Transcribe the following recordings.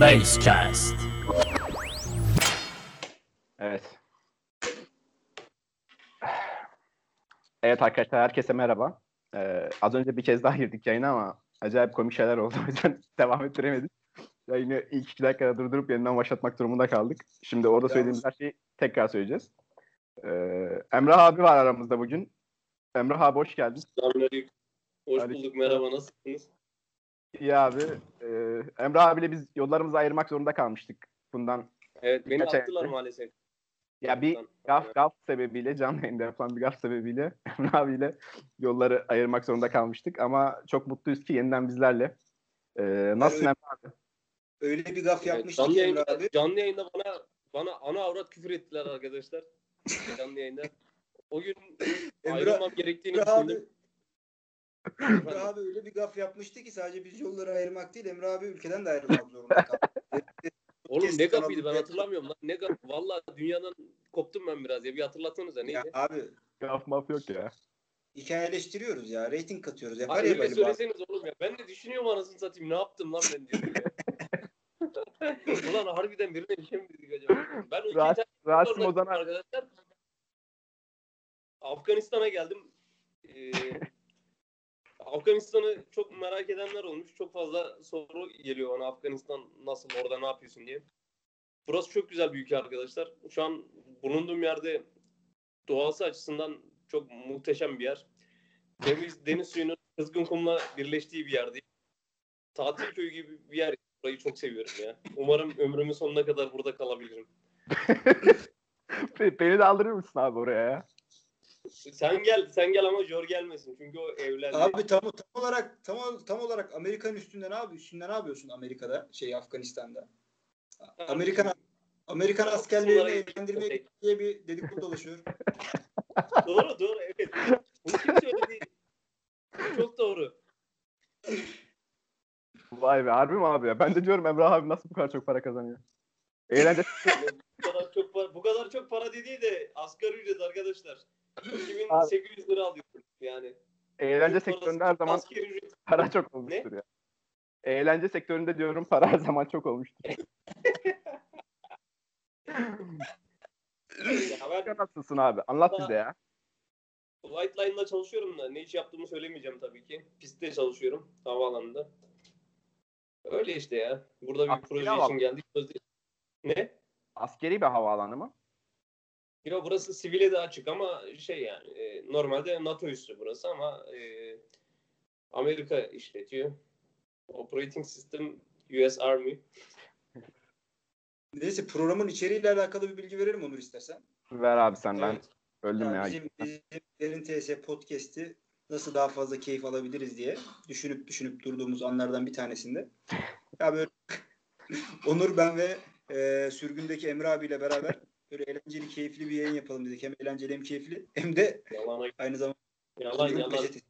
Basecast. Evet. Evet arkadaşlar herkese merhaba. Ee, az önce bir kez daha girdik yayına ama acayip komik şeyler oldu. O yüzden devam ettiremedik. Yayını ilk iki dakikada durdurup yeniden başlatmak durumunda kaldık. Şimdi orada söylediğimiz her şeyi tekrar söyleyeceğiz. Ee, Emrah abi var aramızda bugün. Emrah abi hoş geldin. Selamünaleyküm. Hoş bulduk. Merhaba. Nasılsınız? İyi abi. Ee, Emrah abiyle biz yollarımızı ayırmak zorunda kalmıştık. Bundan Evet beni ay attılar önce. maalesef. Ya bir gaf gaf sebebiyle canlı yayında yapılan bir gaf sebebiyle Emre abiyle yolları ayırmak zorunda kalmıştık ama çok mutluyuz ki yeniden bizlerle. Ee, nasılsın Evet. Emre abi? Öyle bir gaf yapmıştık canlı, ki yayında, Emre abi. canlı yayında bana bana ana avrat küfür ettiler arkadaşlar. canlı yayında. O gün Emre- ayrılmam gerektiğini Emre abi, düşündüm. Emre abi öyle bir gaf yapmıştı ki sadece biz yolları ayırmak değil Emre abi ülkeden de ayrılmak zorunda kaldı. Oğlum ne gafıydı ben hatırlamıyorum lan. Ne gaf? Valla dünyadan koptum ben biraz ya. Bir hatırlatsanıza neydi? ya abi Gaf maf yok ya. hikayeleştiriyoruz ya. Rating katıyoruz. Yapar Abi ya öyle böyle söyleseniz oğlum ya. Ben de düşünüyorum anasını satayım. Ne yaptım lan ben diyorum ya. Ulan harbiden birine bir şey mi dedik acaba? Ben o tane Rasim Ozan'a arkadaşlar Afganistan'a geldim. Ee, Afganistan'ı çok merak edenler olmuş. Çok fazla soru geliyor bana Afganistan nasıl orada ne yapıyorsun diye. Burası çok güzel bir ülke arkadaşlar. Şu an bulunduğum yerde doğası açısından çok muhteşem bir yer. Deniz, deniz suyunun kızgın kumla birleştiği bir yerdeyim. Tatil köyü gibi bir yer. Burayı çok seviyorum ya. Umarım ömrümün sonuna kadar burada kalabilirim. Be- beni de aldırır mısın abi oraya ya? Sen gel, sen gel ama Jor gelmesin çünkü o evlendi. Abi tam, tam olarak tam, tam olarak Amerikan üstünde ne yapıyorsun? Üstünde ne yapıyorsun Amerika'da? Şey Afganistan'da. Amerikan Amerikan askerlerini evlendirmeye diye bir dedikodu dolaşıyor. doğru, doğru, evet. Bunu kim söyledi? Çok doğru. Vay be harbi mi abi ya? Ben de diyorum Emrah abi nasıl bu kadar çok para kazanıyor? Eğlence bu kadar çok para, bu kadar çok para dediği de asgari ücret arkadaşlar. 2800 lira alıyorsun yani. eğlence sektöründe her zaman para çok olmuştur ya. Eğlence sektöründe diyorum para her zaman çok olmuştur. Ya ben Nasılsın abi? Anlat bize ya. White Line'da çalışıyorum da ne iş yaptığımı söylemeyeceğim tabii ki. Pistte çalışıyorum havaalanında. Öyle işte ya. Burada bir Askeri proje hava- için geldik. Ne? Askeri bir havaalanı mı? Yo burası sivile de açık ama şey yani e, normalde NATO üssü burası ama e, Amerika işletiyor. Operating System US Army. Neyse programın içeriğiyle alakalı bir bilgi verelim Onur istersen. Ver abi sen ben Evet. öldüm Yani ya. bizim, bizim Derin TS podcast'i nasıl daha fazla keyif alabiliriz diye düşünüp düşünüp durduğumuz anlardan bir tanesinde. Ya böyle Onur ben ve e, sürgündeki Emre abiyle beraber böyle eğlenceli keyifli bir yayın yapalım dedik. Hem eğlenceli hem keyifli hem de Yalana, aynı zamanda yalan Onur'un yalan. peçetesi.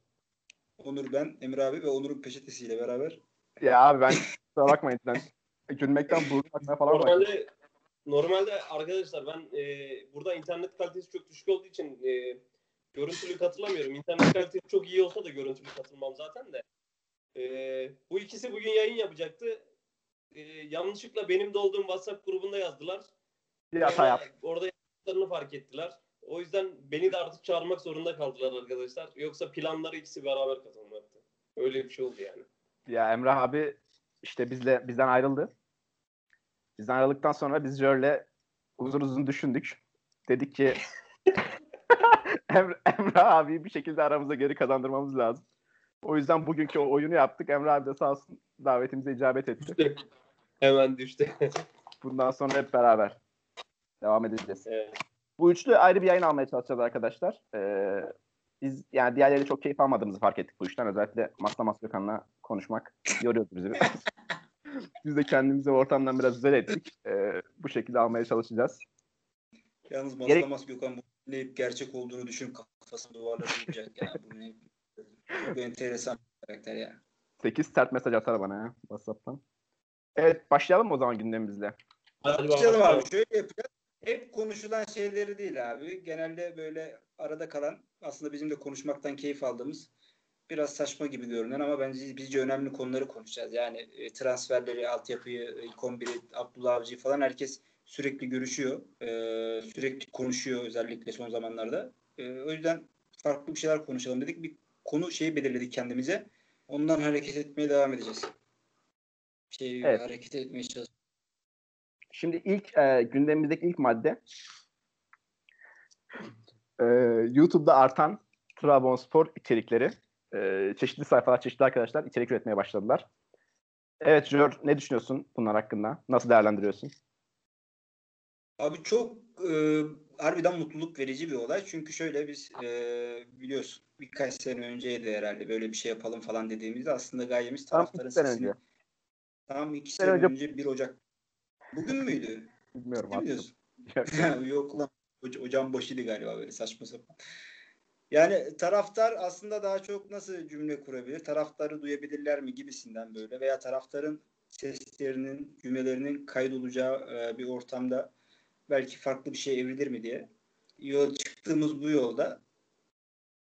Onur ben, Emre abi ve Onur'un peçetesiyle beraber. Ya abi ben kusura bakmayın sen. Gülmekten burnum akmaya falan var. Normalde normalde arkadaşlar ben e, burada internet kalitesi çok düşük olduğu için e, görüntülü katılamıyorum. İnternet kalitesi çok iyi olsa da görüntülü katılmam zaten de. E, bu ikisi bugün yayın yapacaktı. E, yanlışlıkla benim de olduğum WhatsApp grubunda yazdılar. Bir hata yap. Orada yaptıklarını fark ettiler. O yüzden beni de artık çağırmak zorunda kaldılar arkadaşlar. Yoksa planları ikisi beraber katılmaktı. Öyle bir şey oldu yani. Ya Emrah abi işte bizle bizden ayrıldı. Bizden ayrıldıktan sonra biz Jör'le uzun uzun düşündük. Dedik ki Emre, Emrah abi bir şekilde aramıza geri kazandırmamız lazım. O yüzden bugünkü o oyunu yaptık. Emrah abi de sağ olsun davetimize icabet etti. Hemen düştü. Bundan sonra hep beraber devam edeceğiz. evet. Bu üçlü ayrı bir yayın almaya çalışacağız arkadaşlar. Ee, biz yani diğerleri çok keyif almadığımızı fark ettik bu işten. Özellikle Masla Maslıkan'la konuşmak yoruyordu bizi. biz de kendimizi ortamdan biraz güzel ettik. Ee, bu şekilde almaya çalışacağız. Yalnız Gerek- Maslamas Gökhan bu dinleyip gerçek olduğunu düşün kafasını duvarlara vuracak ya. Bu ne? Enteresan bir karakter ya. 8 sert mesaj atar bana ya WhatsApp'tan. Evet başlayalım mı o zaman gündemimizle? Hadi Başlayalım abi. Şöyle yapacağız. Hep konuşulan şeyleri değil abi. Genelde böyle arada kalan aslında bizim de konuşmaktan keyif aldığımız biraz saçma gibi görünen ama bence bizce önemli konuları konuşacağız. Yani e, transferleri, altyapıyı, ilk 11'i, Abdullah Avcı'yı falan herkes sürekli görüşüyor. E, sürekli konuşuyor özellikle son zamanlarda. E, o yüzden farklı bir şeyler konuşalım dedik. Bir konu şeyi belirledik kendimize. Ondan hareket etmeye devam edeceğiz. Şey, Evet. hareket etmeye çalışacağız. Şimdi ilk e, gündemimizdeki ilk madde e, YouTube'da artan Trabzonspor içerikleri. E, çeşitli sayfalar, çeşitli arkadaşlar içerik üretmeye başladılar. Evet Jör, ne düşünüyorsun bunlar hakkında? Nasıl değerlendiriyorsun? Abi çok e, harbiden mutluluk verici bir olay. Çünkü şöyle biz e, biliyorsun birkaç sene önceydi herhalde böyle bir şey yapalım falan dediğimizde aslında gayemiz Tam taraftarın sene sesini. önce. Tam iki sene sene önce 1 Ocak. Bugün müydü? Bilmiyorum Ne artık. diyorsun? Yok lan. Hoc- Hocam boşuydu galiba böyle saçma sapan. Yani taraftar aslında daha çok nasıl cümle kurabilir? Taraftarı duyabilirler mi gibisinden böyle veya taraftarın seslerinin, cümlelerinin kaydolacağı e, bir ortamda belki farklı bir şey evrilir mi diye. Yol çıktığımız bu yolda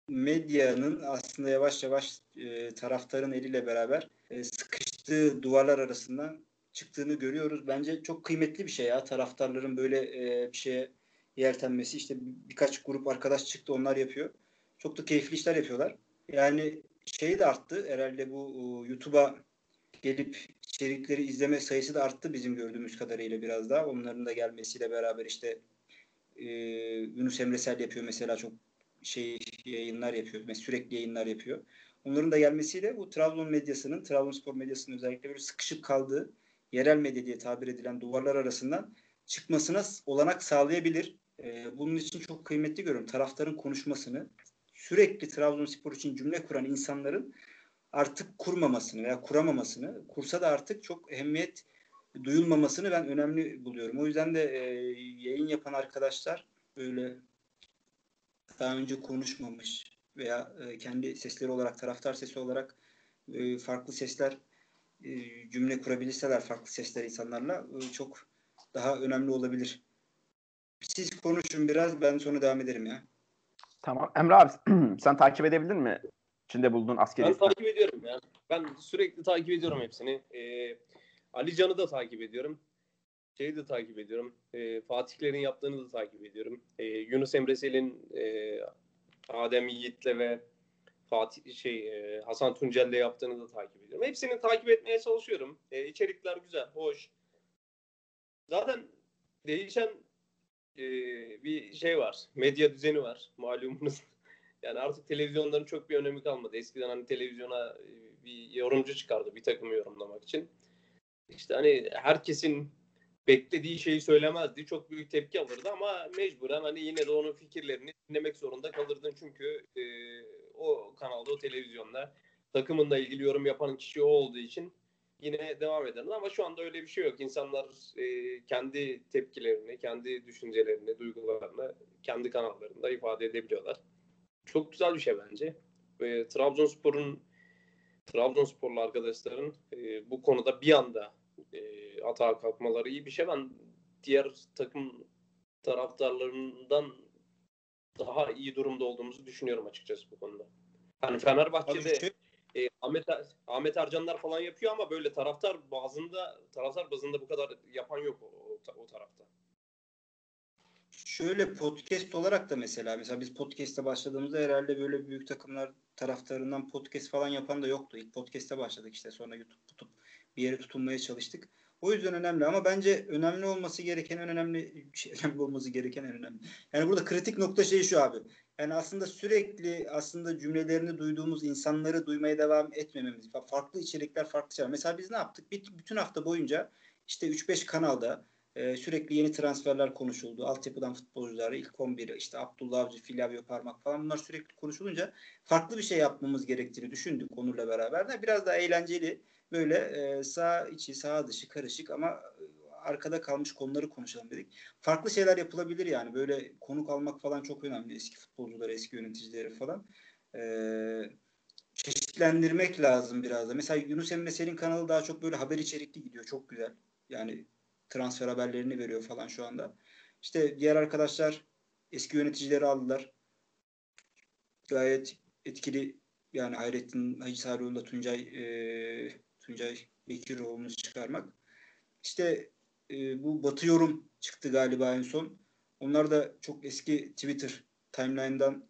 medyanın aslında yavaş yavaş e, taraftarın eliyle beraber e, sıkıştığı duvarlar arasından çıktığını görüyoruz. Bence çok kıymetli bir şey ya taraftarların böyle e, bir şeye yeltenmesi. İşte bir- birkaç grup arkadaş çıktı onlar yapıyor. Çok da keyifli işler yapıyorlar. Yani şey de arttı herhalde bu e, YouTube'a gelip içerikleri izleme sayısı da arttı bizim gördüğümüz kadarıyla biraz daha. Onların da gelmesiyle beraber işte e, Yunus Emresel yapıyor mesela çok şey yayınlar yapıyor. Mesela sürekli yayınlar yapıyor. Onların da gelmesiyle bu Trabzon medyasının, Trabzonspor medyasının özellikle böyle sıkışıp kaldığı yerel medya diye tabir edilen duvarlar arasından çıkmasına olanak sağlayabilir. Ee, bunun için çok kıymetli görüyorum. Taraftarın konuşmasını, sürekli Trabzonspor için cümle kuran insanların artık kurmamasını veya kuramamasını, kursa da artık çok ehemmiyet duyulmamasını ben önemli buluyorum. O yüzden de e, yayın yapan arkadaşlar böyle daha önce konuşmamış veya e, kendi sesleri olarak, taraftar sesi olarak e, farklı sesler e, cümle kurabilirseler farklı sesler insanlarla e, çok daha önemli olabilir. Siz konuşun biraz ben sonra devam ederim ya. Tamam. Emre abi sen takip edebildin mi? İçinde bulunduğun askeri Ben takip ediyorum ya. Ben sürekli takip ediyorum hepsini. Ee, Ali Can'ı da takip ediyorum. Şeyi de takip ediyorum. Ee, Fatihlerin yaptığını da takip ediyorum. Ee, Yunus Emre Sel'in e, Adem Yiğit'le ve Fatih şey e, Hasan Tuncel'le yaptığını da takip ediyorum. Hepsini takip etmeye çalışıyorum. Ee, içerikler güzel, hoş. Zaten değişen e, bir şey var. Medya düzeni var malumunuz. Yani artık televizyonların çok bir önemi kalmadı. Eskiden hani televizyona e, bir yorumcu çıkardı bir takımı yorumlamak için. İşte hani herkesin beklediği şeyi söylemezdi. Çok büyük tepki alırdı ama mecburen hani yine de onun fikirlerini dinlemek zorunda kalırdın. Çünkü e, o kanalda, o televizyonda takımınla ilgili yorum yapan kişi o olduğu için yine devam ederdin. Ama şu anda öyle bir şey yok. İnsanlar e, kendi tepkilerini, kendi düşüncelerini, duygularını kendi kanallarında ifade edebiliyorlar. Çok güzel bir şey bence. E, Trabzonspor'un Trabzonsporlu arkadaşların e, bu konuda bir anda e, atağa kalkmaları iyi bir şey. Ben diğer takım taraftarlarından daha iyi durumda olduğumuzu düşünüyorum açıkçası bu konuda. Hani Fenerbahçe'de şey- e, Ahmet Ahmet Ercanlar falan yapıyor ama böyle taraftar bazında taraftar bazında bu kadar yapan yok o, o, o tarafta. Şöyle podcast olarak da mesela mesela biz podcast'e başladığımızda herhalde böyle büyük takımlar taraftarından podcast falan yapan da yoktu. İlk podcast'e başladık işte sonra YouTube tutup bir yere tutunmaya çalıştık. O yüzden önemli ama bence önemli olması gereken en önemli şey, önemli olması gereken en önemli. Yani burada kritik nokta şey şu abi. Yani aslında sürekli aslında cümlelerini duyduğumuz insanları duymaya devam etmememiz. Farklı içerikler, farklı şeyler. Mesela biz ne yaptık? Bütün hafta boyunca işte 3-5 kanalda ee, sürekli yeni transferler konuşuldu. Altyapıdan futbolcuları, ilk 11, işte Abdullah Avcı, Flavio Parmak falan bunlar sürekli konuşulunca farklı bir şey yapmamız gerektiğini düşündük Onur'la beraber de. Biraz daha eğlenceli, böyle e, sağ içi, sağ dışı karışık ama arkada kalmış konuları konuşalım dedik. Farklı şeyler yapılabilir yani. Böyle konuk almak falan çok önemli. Eski futbolcuları, eski yöneticileri falan. Ee, çeşitlendirmek lazım biraz da. Mesela Yunus Emre Sel'in kanalı daha çok böyle haber içerikli gidiyor. Çok güzel. Yani transfer haberlerini veriyor falan şu anda. İşte diğer arkadaşlar eski yöneticileri aldılar. Gayet etkili Yani Hayrettin Hacı Sarıoğlu'la Tuncay e, Tuncay Bekiroğlu'nu çıkarmak. İşte e, bu Batı Yorum çıktı galiba en son. Onlar da çok eski Twitter timeline'dan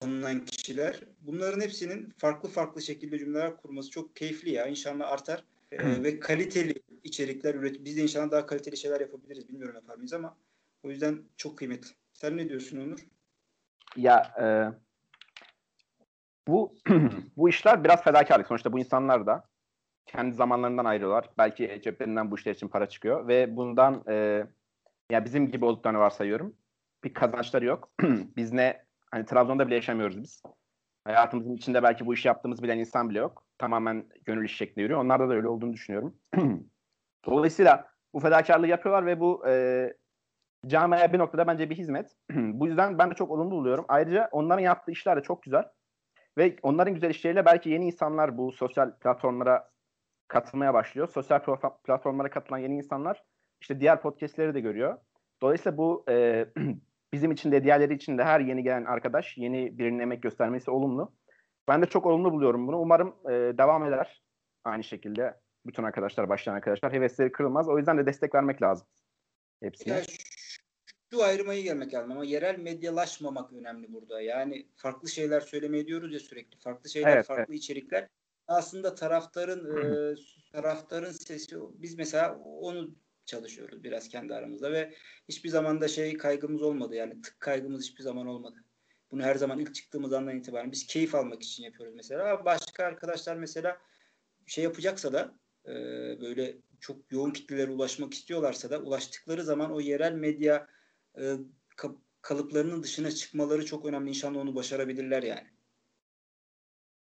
tanınan kişiler. Bunların hepsinin farklı farklı şekilde cümleler kurması çok keyifli ya. İnşallah artar. Ee, ve kaliteli içerikler üret. Biz de inşallah daha kaliteli şeyler yapabiliriz. Bilmiyorum yapar mıyız ama o yüzden çok kıymetli. Sen ne diyorsun Onur? Ya e, bu bu işler biraz fedakarlık. Sonuçta bu insanlar da kendi zamanlarından ayrılıyorlar. Belki ceplerinden bu işler için para çıkıyor ve bundan e, ya bizim gibi olduklarını varsayıyorum. Bir kazançları yok. biz ne hani Trabzon'da bile yaşamıyoruz biz. Hayatımızın içinde belki bu işi yaptığımız bilen insan bile yok. Tamamen gönül iş şeklinde yürüyor. Onlarda da öyle olduğunu düşünüyorum. Dolayısıyla bu fedakarlığı yapıyorlar ve bu e, camiaya bir noktada bence bir hizmet. bu yüzden ben de çok olumlu buluyorum. Ayrıca onların yaptığı işler de çok güzel. Ve onların güzel işleriyle belki yeni insanlar bu sosyal platformlara katılmaya başlıyor. Sosyal platformlara katılan yeni insanlar işte diğer podcastleri de görüyor. Dolayısıyla bu e, bizim için de diğerleri için de her yeni gelen arkadaş yeni birinin emek göstermesi olumlu. Ben de çok olumlu buluyorum bunu. Umarım e, devam eder aynı şekilde. Bütün arkadaşlar, başlayan arkadaşlar hevesleri kırılmaz. O yüzden de destek vermek lazım. Hepsine. Ya şu ayrımayı gelmek lazım ama yerel medyalaşmamak önemli burada. Yani farklı şeyler söylemeye diyoruz ya sürekli. Farklı şeyler, evet, farklı evet. içerikler. Aslında taraftarın e, taraftarın sesi biz mesela onu çalışıyoruz biraz kendi aramızda ve hiçbir zaman da şey kaygımız olmadı yani tık kaygımız hiçbir zaman olmadı. Bunu her zaman ilk çıktığımız andan itibaren biz keyif almak için yapıyoruz mesela. Başka arkadaşlar mesela şey yapacaksa da e, böyle çok yoğun kitlelere ulaşmak istiyorlarsa da ulaştıkları zaman o yerel medya e, kalıplarının dışına çıkmaları çok önemli. İnşallah onu başarabilirler yani.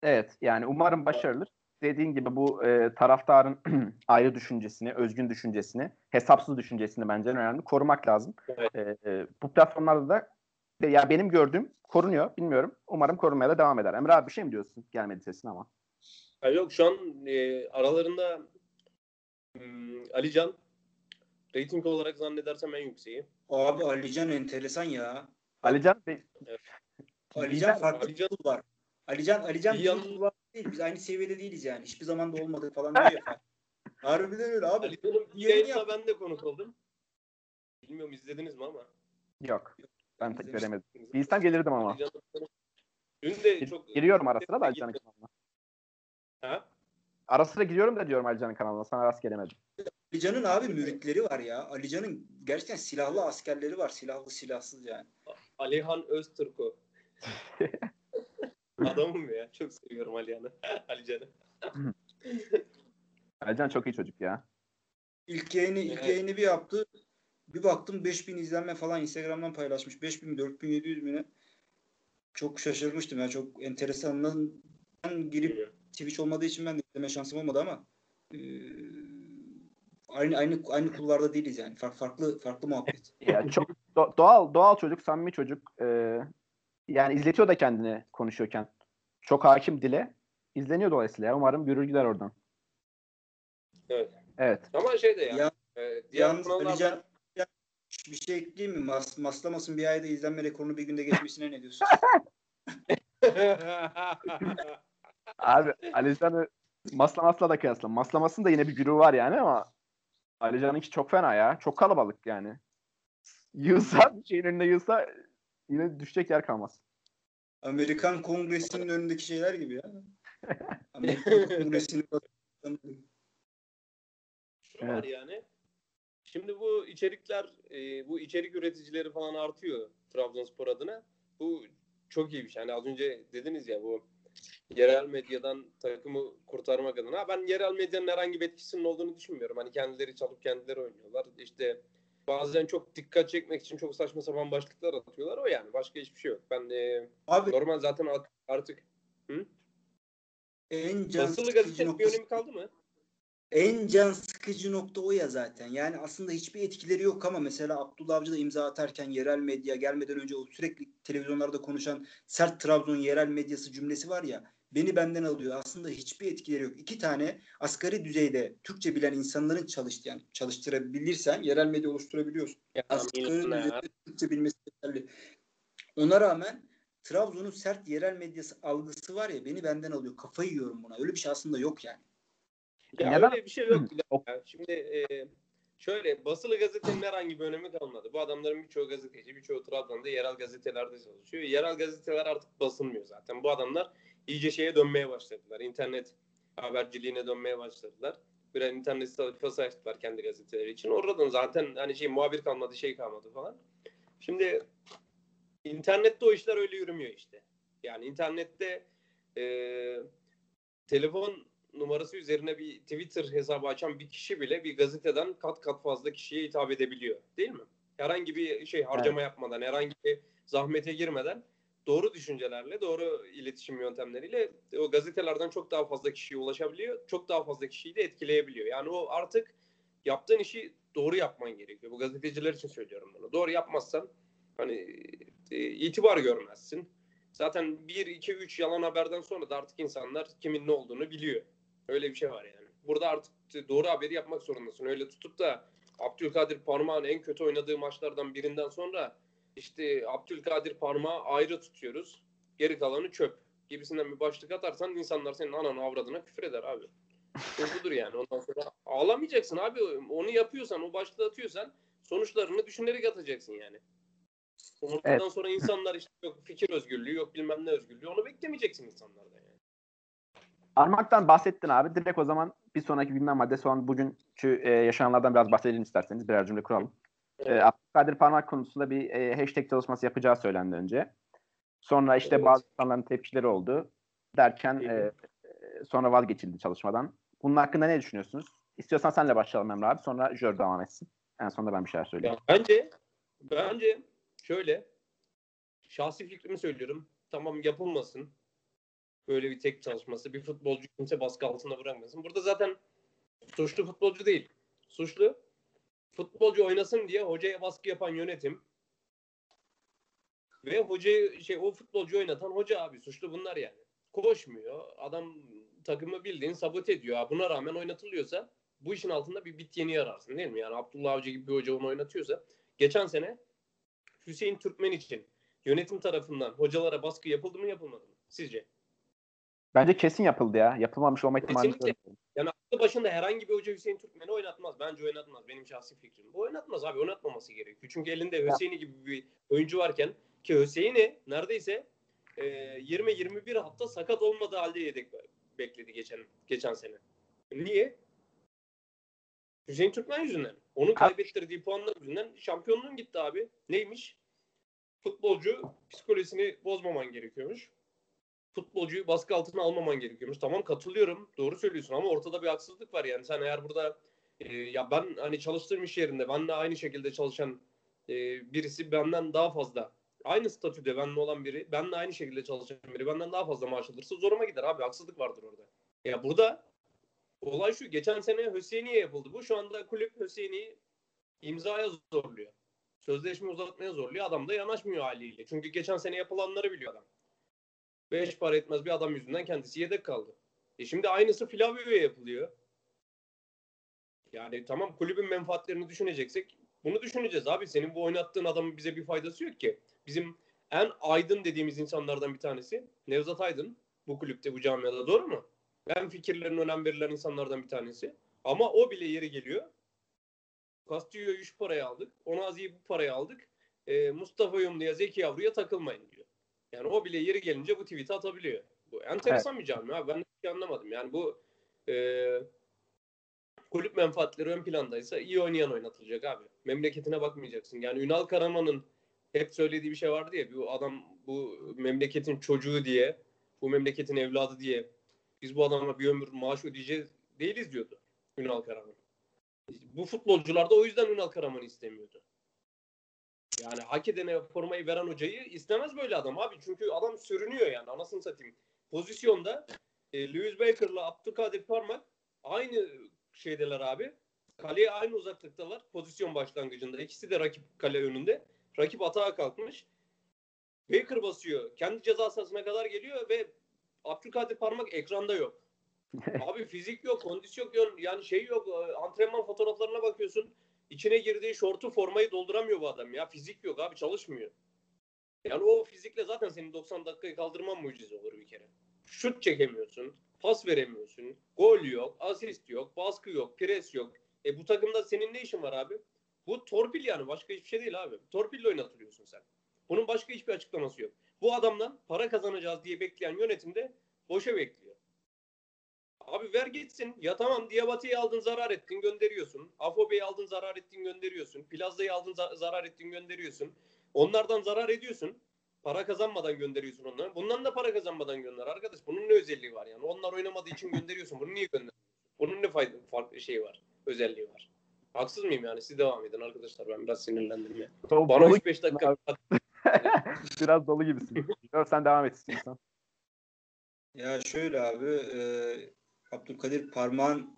Evet yani umarım başarılır. Dediğin gibi bu e, taraftarın ayrı düşüncesini, özgün düşüncesini, hesapsız düşüncesini bence önemli. Korumak lazım. Evet. E, e, bu platformlarda da ya benim gördüğüm korunuyor. Bilmiyorum. Umarım korunmaya da devam eder. Emre abi bir şey mi diyorsun? Gelmedi sesin ama. Ha, yok şu an e, aralarında hmm, Alican rating olarak zannedersem en yükseği. Abi Alican enteresan ya. Alican evet. Alican farklı Alican, var. Alican Alican yan... değil. Biz aynı seviyede değiliz yani. Hiçbir zaman da olmadık falan diyor. Harbiden öyle abi. Alican'ın bir yayında ben de konuk oldum. Bilmiyorum izlediniz mi ama. Yok. Ben tek göremedim. Bilsem gelirdim ama. Dün de çok... Giriyorum ara sıra da Alican'ın kanalına. Ha? Ara sıra giriyorum da diyorum Alican'ın kanalına. Sana rast gelemedim. Alican'ın abi müritleri var ya. Alican'ın gerçekten silahlı askerleri var. Silahlı silahsız yani. Alihan Öztürk'ü. Adamım ya. Çok seviyorum Alihan'ı. Alican'ı. Alican çok iyi çocuk ya. İlk yayını, ilk evet. yayını bir yaptı. Bir baktım 5000 izlenme falan Instagram'dan paylaşmış. 5000 mi 4700 mü ne? Çok şaşırmıştım ya. Çok enteresan. Ben girip Twitch olmadığı için ben de izleme şansım olmadı ama e, aynı aynı aynı kulvarda değiliz yani. Farklı farklı farklı muhabbet. ya çok do- doğal doğal çocuk, samimi çocuk. Ee, yani izletiyor da kendini konuşuyorken. Çok hakim dile. izleniyor dolayısıyla. Umarım görür gider oradan. Evet. Evet. Ama şey de ya. ya e, diğer yalnız bir şey ekleyeyim mi? Mas Maslamas'ın bir ayda izlenme rekorunu bir günde geçmesine ne diyorsun? Abi Alican'ı Masla Masla da kıyasla. Maslamas'ın da yine bir gürü var yani ama Alican'ınki çok fena ya. Çok kalabalık yani. Yığsa, şeyin önünde yığsa yine düşecek yer kalmaz. Amerikan Kongresi'nin önündeki şeyler gibi ya. Amerikan Kongresi'nin Şu var yani. Şimdi bu içerikler, e, bu içerik üreticileri falan artıyor Trabzonspor adına. Bu çok iyi bir şey. Yani az önce dediniz ya bu yerel medyadan takımı kurtarmak adına. Ben yerel medyanın herhangi bir etkisinin olduğunu düşünmüyorum. Hani kendileri çalıp kendileri oynuyorlar. İşte bazen çok dikkat çekmek için çok saçma sapan başlıklar atıyorlar. O yani. Başka hiçbir şey yok. Ben de Abi, normal zaten artık hı? en can Basılı gazetenin bir önemi kaldı mı? En can sıkıcı nokta o ya zaten. Yani aslında hiçbir etkileri yok ama mesela Abdullah Avcı da imza atarken yerel medya gelmeden önce o sürekli televizyonlarda konuşan sert Trabzon yerel medyası cümlesi var ya beni benden alıyor. Aslında hiçbir etkileri yok. İki tane asgari düzeyde Türkçe bilen insanların çalıştı yani çalıştırabilirsen yerel medya oluşturabiliyorsun. Ya, asgari düzeyde Türkçe bilmesi yeterli. Ona rağmen Trabzon'un sert yerel medyası algısı var ya beni benden alıyor. Kafayı yiyorum buna. Öyle bir şey aslında yok yani. Ya Neden? öyle bir şey yok. Ya Şimdi e, şöyle basılı gazetenin herhangi bir önemi kalmadı. Bu adamların birçoğu gazeteci, birçoğu Trabzon'da yerel gazetelerde çalışıyor. Yerel gazeteler artık basılmıyor zaten. Bu adamlar iyice şeye dönmeye başladılar. İnternet haberciliğine dönmeye başladılar. Birer internet sayfası açtılar kendi gazeteleri için. Oradan zaten hani şey muhabir kalmadı, şey kalmadı falan. Şimdi internette o işler öyle yürümüyor işte. Yani internette e, telefon numarası üzerine bir Twitter hesabı açan bir kişi bile bir gazeteden kat kat fazla kişiye hitap edebiliyor. Değil mi? Herhangi bir şey harcama yapmadan, herhangi bir zahmete girmeden doğru düşüncelerle, doğru iletişim yöntemleriyle o gazetelerden çok daha fazla kişiye ulaşabiliyor. Çok daha fazla kişiyi de etkileyebiliyor. Yani o artık yaptığın işi doğru yapman gerekiyor. Bu gazeteciler için söylüyorum bunu. Doğru yapmazsan hani e, itibar görmezsin. Zaten 1, 2, 3 yalan haberden sonra da artık insanlar kimin ne olduğunu biliyor. Öyle bir şey var yani. Burada artık doğru haberi yapmak zorundasın. Öyle tutup da Abdülkadir Parmak'ın en kötü oynadığı maçlardan birinden sonra işte Abdülkadir Parmak'ı ayrı tutuyoruz. Geri kalanı çöp gibisinden bir başlık atarsan insanlar senin ananı avradına küfür eder abi. Bu budur yani. Ondan sonra ağlamayacaksın abi. Onu yapıyorsan, o başlığı atıyorsan sonuçlarını düşünerek atacaksın yani. Ondan Evet. sonra insanlar işte yok fikir özgürlüğü, yok bilmem ne özgürlüğü. Onu beklemeyeceksin insanlardan yani. Armak'tan bahsettin abi. Direkt o zaman bir sonraki gündem maddesi olan bugünkü e, yaşananlardan biraz bahsedelim isterseniz. Birer cümle kuralım. E, Abdülkadir Parmak konusunda bir e, hashtag çalışması yapacağı söylendi önce. Sonra işte Evet. bazı insanların tepkileri oldu. Derken e, sonra vazgeçildi çalışmadan. Bunun hakkında ne düşünüyorsunuz? İstiyorsan senle başlayalım Emre abi. Sonra Jör devam etsin. En sonunda ben bir şeyler söyleyeyim. Ya bence bence şöyle şahsi fikrimi söylüyorum. Tamam yapılmasın. Böyle bir tek çalışması. Bir futbolcu kimse baskı altında bırakmasın. Burada zaten suçlu futbolcu değil. Suçlu futbolcu oynasın diye hocaya baskı yapan yönetim ve hocayı şey o futbolcu oynatan hoca abi suçlu bunlar yani. Koşmuyor. Adam takımı bildiğin sabote ediyor. Buna rağmen oynatılıyorsa bu işin altında bir bit yeni ararsın değil mi? Yani Abdullah Avcı gibi bir hoca onu oynatıyorsa geçen sene Hüseyin Türkmen için yönetim tarafından hocalara baskı yapıldı mı yapılmadı mı? Sizce? Bence kesin yapıldı ya. Yapılmamış olma ihtimali Kesinlikle. Yani aklı başında herhangi bir hoca Hüseyin Türkmen'i oynatmaz. Bence oynatmaz. Benim şahsi fikrim. Bu oynatmaz abi. Oynatmaması gerekiyor. Çünkü elinde Hüseyin'i gibi bir oyuncu varken ki Hüseyin'i neredeyse e, 20-21 hafta sakat olmadığı halde yedek bekledi geçen geçen sene. Niye? Hüseyin Türkmen yüzünden. Onun kaybettirdiği puanlar yüzünden şampiyonluğun gitti abi. Neymiş? Futbolcu psikolojisini bozmaman gerekiyormuş futbolcuyu baskı altına almaman gerekiyormuş. Tamam katılıyorum. Doğru söylüyorsun ama ortada bir haksızlık var yani. Sen eğer burada e, ya ben hani çalıştığım iş yerinde benle aynı şekilde çalışan e, birisi benden daha fazla aynı statüde benle olan biri benle aynı şekilde çalışan biri benden daha fazla maaş alırsa zoruma gider abi. Haksızlık vardır orada. Ya burada olay şu. Geçen sene Hüseyin'iye yapıldı bu. Şu anda kulüp Hüseyin'i imzaya zorluyor. Sözleşme uzatmaya zorluyor. Adam da yanaşmıyor haliyle. Çünkü geçen sene yapılanları biliyor adam. Beş para etmez bir adam yüzünden kendisi yedek kaldı. E şimdi aynısı Flavio'ya yapılıyor. Yani tamam kulübün menfaatlerini düşüneceksek bunu düşüneceğiz abi. Senin bu oynattığın adamın bize bir faydası yok ki. Bizim en aydın dediğimiz insanlardan bir tanesi Nevzat Aydın bu kulüpte bu camiada doğru mu? En fikirlerine önem verilen insanlardan bir tanesi. Ama o bile yeri geliyor. Castillo'yu 3 paraya aldık. Onazi'yi bu paraya aldık. E, Mustafa Yumlu'ya Zeki Yavru'ya takılmayın diyor. Yani o bile yeri gelince bu tweet'i atabiliyor. Bu enteresan bir cami abi. Ben hiç anlamadım. Yani bu e, kulüp menfaatleri ön plandaysa iyi oynayan oynatılacak abi. Memleketine bakmayacaksın. Yani Ünal Karaman'ın hep söylediği bir şey vardı ya. Bu adam bu memleketin çocuğu diye, bu memleketin evladı diye biz bu adama bir ömür maaş ödeyeceğiz değiliz diyordu Ünal Karaman. Bu futbolcular da o yüzden Ünal Karaman'ı istemiyordu. Yani hak edene formayı veren hocayı istemez böyle adam abi. Çünkü adam sürünüyor yani anasını satayım. Pozisyonda e, Lewis Baker'la Abdülkadir Parmak aynı şeydeler abi. Kaleye aynı uzaklıktalar pozisyon başlangıcında. İkisi de rakip kale önünde. Rakip atağa kalkmış. Baker basıyor. Kendi ceza sahasına kadar geliyor ve Abdülkadir Parmak ekranda yok. Abi fizik yok, kondisyon yok, yani şey yok. e, Antrenman fotoğraflarına bakıyorsun. İçine girdiği şortu formayı dolduramıyor bu adam ya. Fizik yok abi çalışmıyor. Yani o fizikle zaten senin 90 dakikayı kaldırman mucize olur bir kere. Şut çekemiyorsun, pas veremiyorsun, gol yok, asist yok, baskı yok, pres yok. E bu takımda senin ne işin var abi? Bu torpil yani başka hiçbir şey değil abi. Torpille oynatılıyorsun sen. Bunun başka hiçbir açıklaması yok. Bu adamdan para kazanacağız diye bekleyen yönetimde boşa bekliyor. Abi ver gitsin. Ya tamam Diabate'yi aldın zarar ettin gönderiyorsun. Afobe'yi aldın zarar ettin gönderiyorsun. Plaza'yı aldın za- zarar ettin gönderiyorsun. Onlardan zarar ediyorsun. Para kazanmadan gönderiyorsun onları. Bundan da para kazanmadan gönder arkadaş. Bunun ne özelliği var yani? Onlar oynamadığı için gönderiyorsun. Bunu niye gönderiyorsun? Bunun ne fayda farklı şey var? Özelliği var. Haksız mıyım yani? Siz devam edin arkadaşlar. Ben biraz sinirlendim ya. Dolu- Bana dolu 3-5 dakika Biraz dolu gibisin. Sen devam et istiyorsan. Ya şöyle abi e, Abdülkadir Parmak'ın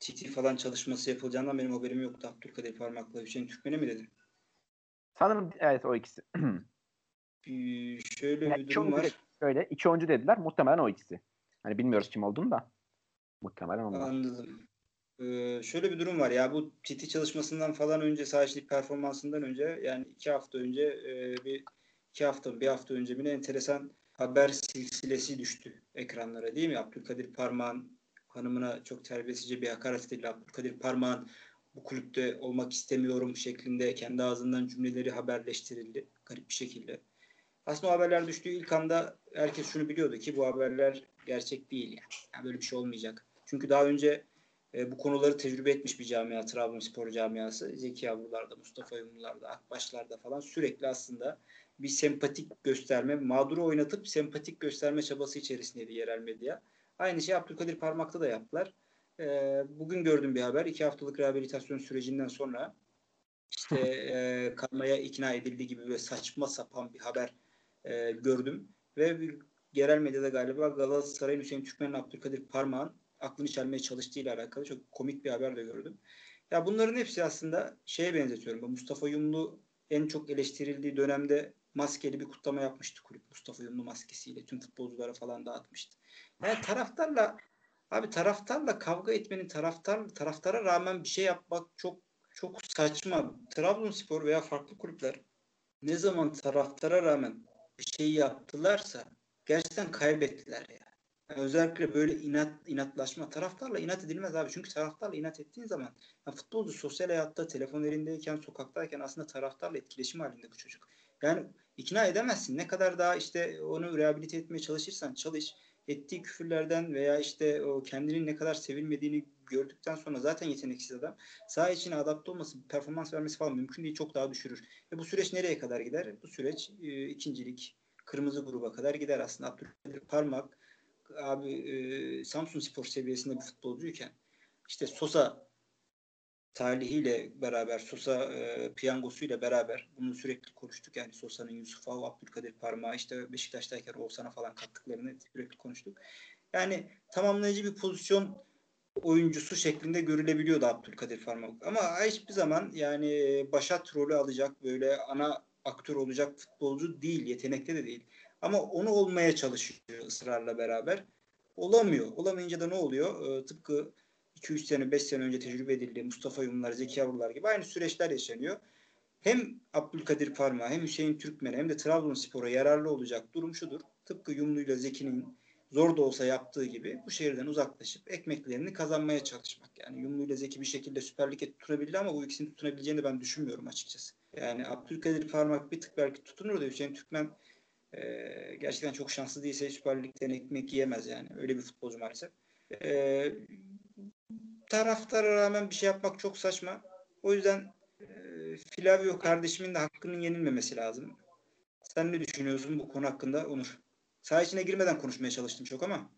TT falan çalışması yapılacağından benim haberim yoktu. Abdülkadir Parmak'la Hüseyin Türkmen'e mi dedin? Sanırım evet o ikisi. Bir, şöyle Yani bir durum var. Şöyle iki oyuncu dediler. Muhtemelen o ikisi. Hani bilmiyoruz kim olduğunu da. Muhtemelen onlar. Anladım. Ee, şöyle bir durum var ya bu TT çalışmasından falan önce saha içi performansından önce yani iki hafta önce e, bir iki hafta bir hafta önce bir enteresan haber silsilesi düştü ekranlara değil mi? Abdülkadir Parmak'ın hanımına çok terbiyesizce bir hakaret edildi. Abdülkadir Parmak'ın bu kulüpte olmak istemiyorum şeklinde kendi ağzından cümleleri haberleştirildi garip bir şekilde. Aslında o haberler düştüğü ilk anda herkes şunu biliyordu ki bu haberler gerçek değil yani. yani böyle bir şey olmayacak. Çünkü daha önce e, bu konuları tecrübe etmiş bir camia Trabzonspor camiası. Zeki Yavrular'da, Mustafa Yumrular'da, Akbaşlar'da falan sürekli aslında bir sempatik gösterme, mağduru oynatıp sempatik gösterme çabası içerisindeydi yerel medya. Aynı şey Abdülkadir Parmak'ta da yaptılar. E, bugün gördüm bir haber. iki haftalık rehabilitasyon sürecinden sonra işte e, kalmaya ikna edildiği gibi böyle saçma sapan bir haber e, gördüm. Ve bir yerel medyada galiba Galatasaray'ın Hüseyin Türkmen'in Abdülkadir Parmak'ın aklını çelmeye çalıştığıyla alakalı çok komik bir haber de gördüm. Ya bunların hepsi aslında şeye benzetiyorum. Mustafa Yumlu en çok eleştirildiği dönemde maskeli bir kutlama yapmıştı kulüp. Mustafa Yumlu maskesiyle tüm futbolculara falan dağıtmıştı. Yani taraftarla abi taraftarla kavga etmenin taraftar taraftara rağmen bir şey yapmak çok çok saçma. Trabzonspor veya farklı kulüpler ne zaman taraftara rağmen bir şey yaptılarsa gerçekten kaybettiler ya. Özellikle böyle inat inatlaşma taraftarla inat edilmez abi. Çünkü taraftarla inat ettiğin zaman yani futbolcu sosyal hayatta telefon elindeyken sokaktayken aslında taraftarla etkileşim halinde bu çocuk. Yani ikna edemezsin. Ne kadar daha işte onu rehabilite etmeye çalışırsan çalış. Ettiği küfürlerden veya işte o kendinin ne kadar sevilmediğini gördükten sonra zaten yeteneksiz adam. Saha içine adapte olması, performans vermesi falan mümkün değil. Çok daha düşürür. Ve bu süreç nereye kadar gider? Bu süreç e, ikincilik, kırmızı gruba kadar gider aslında. Abdülkadir Parmak abi e, Samsun Spor seviyesinde bir futbolcuyken işte Sosa talihiyle beraber Sosa e, piyangosuyla beraber bunu sürekli konuştuk. Yani Sosa'nın Yusuf'a, Abdülkadir Parmağı işte Beşiktaş'tayken Oğuzhan'a falan kattıklarını sürekli konuştuk. Yani tamamlayıcı bir pozisyon oyuncusu şeklinde görülebiliyordu Abdülkadir Parmak. Ama hiçbir zaman yani başat rolü alacak böyle ana aktör olacak futbolcu değil. Yetenekte de değil. Ama onu olmaya çalışıyor ısrarla beraber. Olamıyor. Olamayınca da ne oluyor? Ee, tıpkı 2-3 sene 5 sene önce tecrübe edildiği Mustafa Yumlar, Zeki Yavrular gibi aynı süreçler yaşanıyor. Hem Abdülkadir Parma hem Hüseyin Türkmen hem de Trabzonspor'a yararlı olacak durum şudur. Tıpkı Yumlu'yla Zeki'nin zor da olsa yaptığı gibi bu şehirden uzaklaşıp ekmeklerini kazanmaya çalışmak. Yani Yumlu ile Zeki bir şekilde Süper Lig'e tutunabildi ama bu ikisini tutunabileceğini ben düşünmüyorum açıkçası. Yani Abdülkadir Parmak bir tık belki tutunur da Hüseyin Türkmen e, gerçekten çok şanslı değilse Süper Lig'den ekmek yiyemez yani. Öyle bir futbolcu maalesef. E, taraftara rağmen bir şey yapmak çok saçma. O yüzden e, Flavio kardeşimin de hakkının yenilmemesi lazım. Sen ne düşünüyorsun bu konu hakkında Onur? Saha içine girmeden konuşmaya çalıştım çok ama.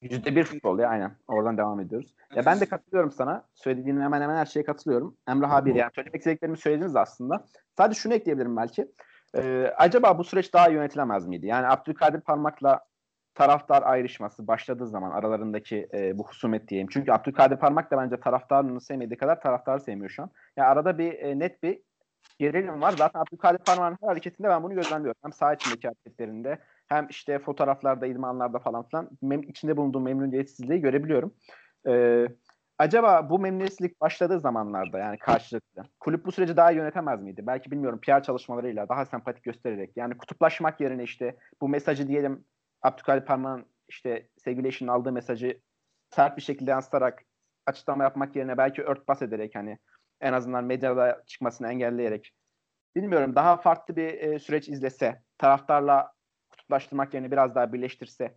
Yüzde bir futbol ya aynen. Oradan devam ediyoruz. Ya ben de katılıyorum sana. Söylediğin hemen hemen her şeye katılıyorum. Emrah abi yani söylemek istediklerimi söylediniz aslında. Sadece şunu ekleyebilirim belki. Ee, acaba bu süreç daha yönetilemez miydi? Yani Abdülkadir Parmak'la taraftar ayrışması başladığı zaman aralarındaki e, bu husumet diyeyim. Çünkü Abdülkadir Parmak da bence taraftarını sevmediği kadar taraftarı sevmiyor şu an. Yani arada bir e, net bir gerilim var. Zaten Abdülkadir Parmak'ın her hareketinde ben bunu gözlemliyorum. Hem saha içindeki hareketlerinde hem işte fotoğraflarda, idmanlarda falan filan mem- içinde bulunduğum memnuniyetsizliği görebiliyorum. Ee, acaba bu memnuniyetsizlik başladığı zamanlarda yani karşılıklı kulüp bu süreci daha yönetemez miydi? Belki bilmiyorum PR çalışmalarıyla daha sempatik göstererek yani kutuplaşmak yerine işte bu mesajı diyelim Abdülkadir Parmak'ın işte sevgili eşinin aldığı mesajı sert bir şekilde yansıtarak açıklama yapmak yerine belki örtbas ederek hani en azından medyada çıkmasını engelleyerek bilmiyorum daha farklı bir e, süreç izlese taraftarla kutuplaştırmak yerine biraz daha birleştirse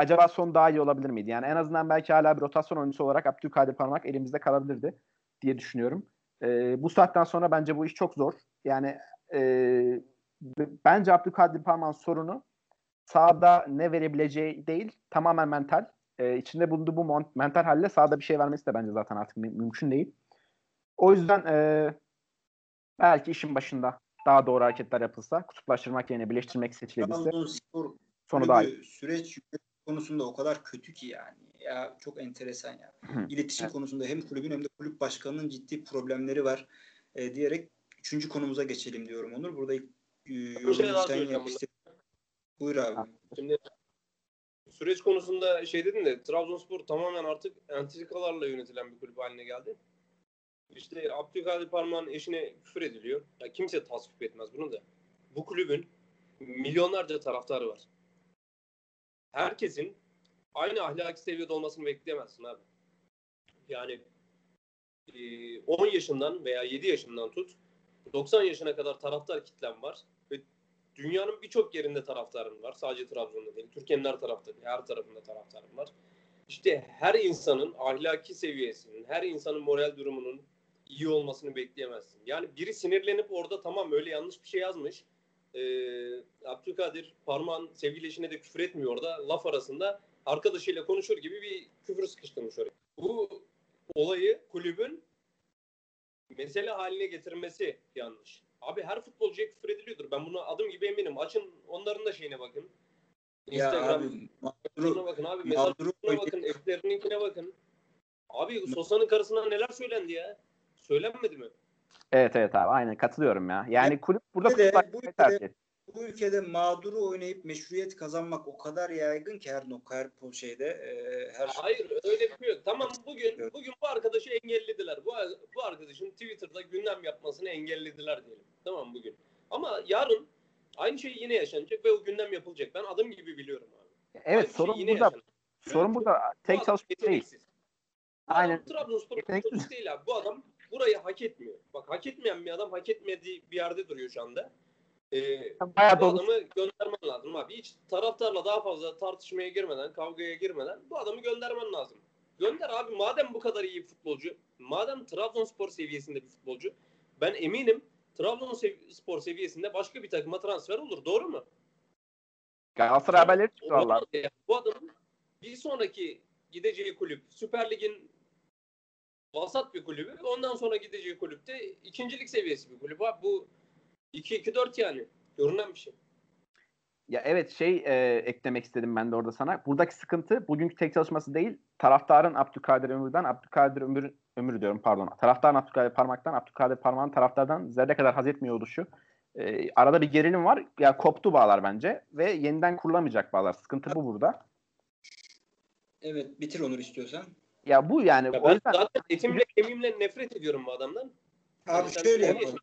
acaba son daha iyi olabilir miydi? Yani en azından belki hala bir rotasyon oyuncusu olarak Abdülkadir Parmak elimizde kalabilirdi diye düşünüyorum. E, bu saatten sonra bence bu iş çok zor. Yani e, bence Abdülkadir Parmak'ın sorunu sahada ne verebileceği değil tamamen mental. E, içinde bulunduğu bu mental halle sahada bir şey vermesi de bence zaten artık mü- mümkün değil. O yüzden e, belki işin başında daha doğru hareketler yapılsa, kutuplaştırmak yerine birleştirmek seçilebilse sonu daha iyi. Süreç konusunda o kadar kötü ki yani. Ya çok enteresan ya. İletişim evet. konusunda hem kulübün hem de kulüp başkanının ciddi problemleri var e, diyerek üçüncü konumuza geçelim diyorum Onur. Burada e, yorum şey Buyur abi. Şimdi süreç konusunda şey dedin de Trabzonspor tamamen artık entrikalarla yönetilen bir kulüp haline geldi. İşte Abdülkadir Parmak'ın eşine küfür ediliyor. Ya kimse tasvip etmez bunu da. Bu kulübün milyonlarca taraftarı var. Herkesin aynı ahlaki seviyede olmasını bekleyemezsin abi. Yani 10 yaşından veya 7 yaşından tut 90 yaşına kadar taraftar kitlem var ve dünyanın birçok yerinde taraftarım var. Sadece Trabzon'da değil. Türkiye'nin her tarafta, her tarafında taraftarım var. İşte her insanın ahlaki seviyesinin, her insanın moral durumunun iyi olmasını bekleyemezsin. Yani biri sinirlenip orada tamam öyle yanlış bir şey yazmış. Ee, Abdülkadir parmağın sevgili eşine de küfür etmiyor orada. Laf arasında arkadaşıyla konuşur gibi bir küfür sıkıştırmış oraya. Bu olayı kulübün mesele haline getirmesi yanlış. Abi her futbolcuya küfür ediliyordur. Ben buna adım gibi eminim. Açın onların da şeyine bakın. Instagram mağduru, bakın abi. Mesajlarına bakın. Evlerininkine bakın. Abi Sosa'nın karısına neler söylendi ya? Söylenmedi mi? Evet evet abi aynen katılıyorum ya. Yani ya, kulüp burada de, bu, ülkede, bu ülkede mağduru oynayıp meşruiyet kazanmak o kadar yaygın ki her nokta her şeyde e, her Hayır öyle bir şey yok. Tamam bugün evet. bugün bu arkadaşı engellediler. Bu bu arkadaşın Twitter'da gündem yapmasını engellediler diyelim. Tamam bugün. Ama yarın aynı şey yine yaşanacak ve o gündem yapılacak. Ben adım gibi biliyorum abi. Evet aynı şey sorun şey burada. Yaşanacak. Sorun burada tek çalışma değil. Aynen. Trabzonspor değil abi. Bu adam burayı hak etmiyor. Bak hak etmeyen bir adam hak etmediği bir yerde duruyor şu anda. Ee, Bayağı bu dolu. adamı göndermen lazım abi. Hiç taraftarla daha fazla tartışmaya girmeden, kavgaya girmeden bu adamı göndermen lazım. Gönder abi madem bu kadar iyi bir futbolcu, madem Trabzonspor seviyesinde bir futbolcu, ben eminim Trabzonspor seviyesinde başka bir takıma transfer olur. Doğru mu? Galatasaray haberleri çıktı valla. Bu adamın bir sonraki gideceği kulüp Süper Lig'in vasat bir kulübü. Ondan sonra gideceği kulüpte ikincilik seviyesi bir kulüp. Abi bu 2-2-4 yani. Görünen bir şey. Ya evet şey e, eklemek istedim ben de orada sana. Buradaki sıkıntı bugünkü tek çalışması değil. Taraftarın Abdülkadir Ömür'den, Abdülkadir Ömür, Ömür diyorum pardon. Taraftarın Abdülkadir Parmak'tan, Abdülkadir Parmak'ın taraftardan zerre kadar haz etmiyor oluşu. E, arada bir gerilim var. Ya koptu bağlar bence ve yeniden kurulamayacak bağlar. Sıkıntı bu burada. Evet bitir Onur istiyorsan. Ya bu yani. Ya ben yüzden... zaten etimle kemiğimle nefret ediyorum bu adamdan. Abi yani şöyle yapalım.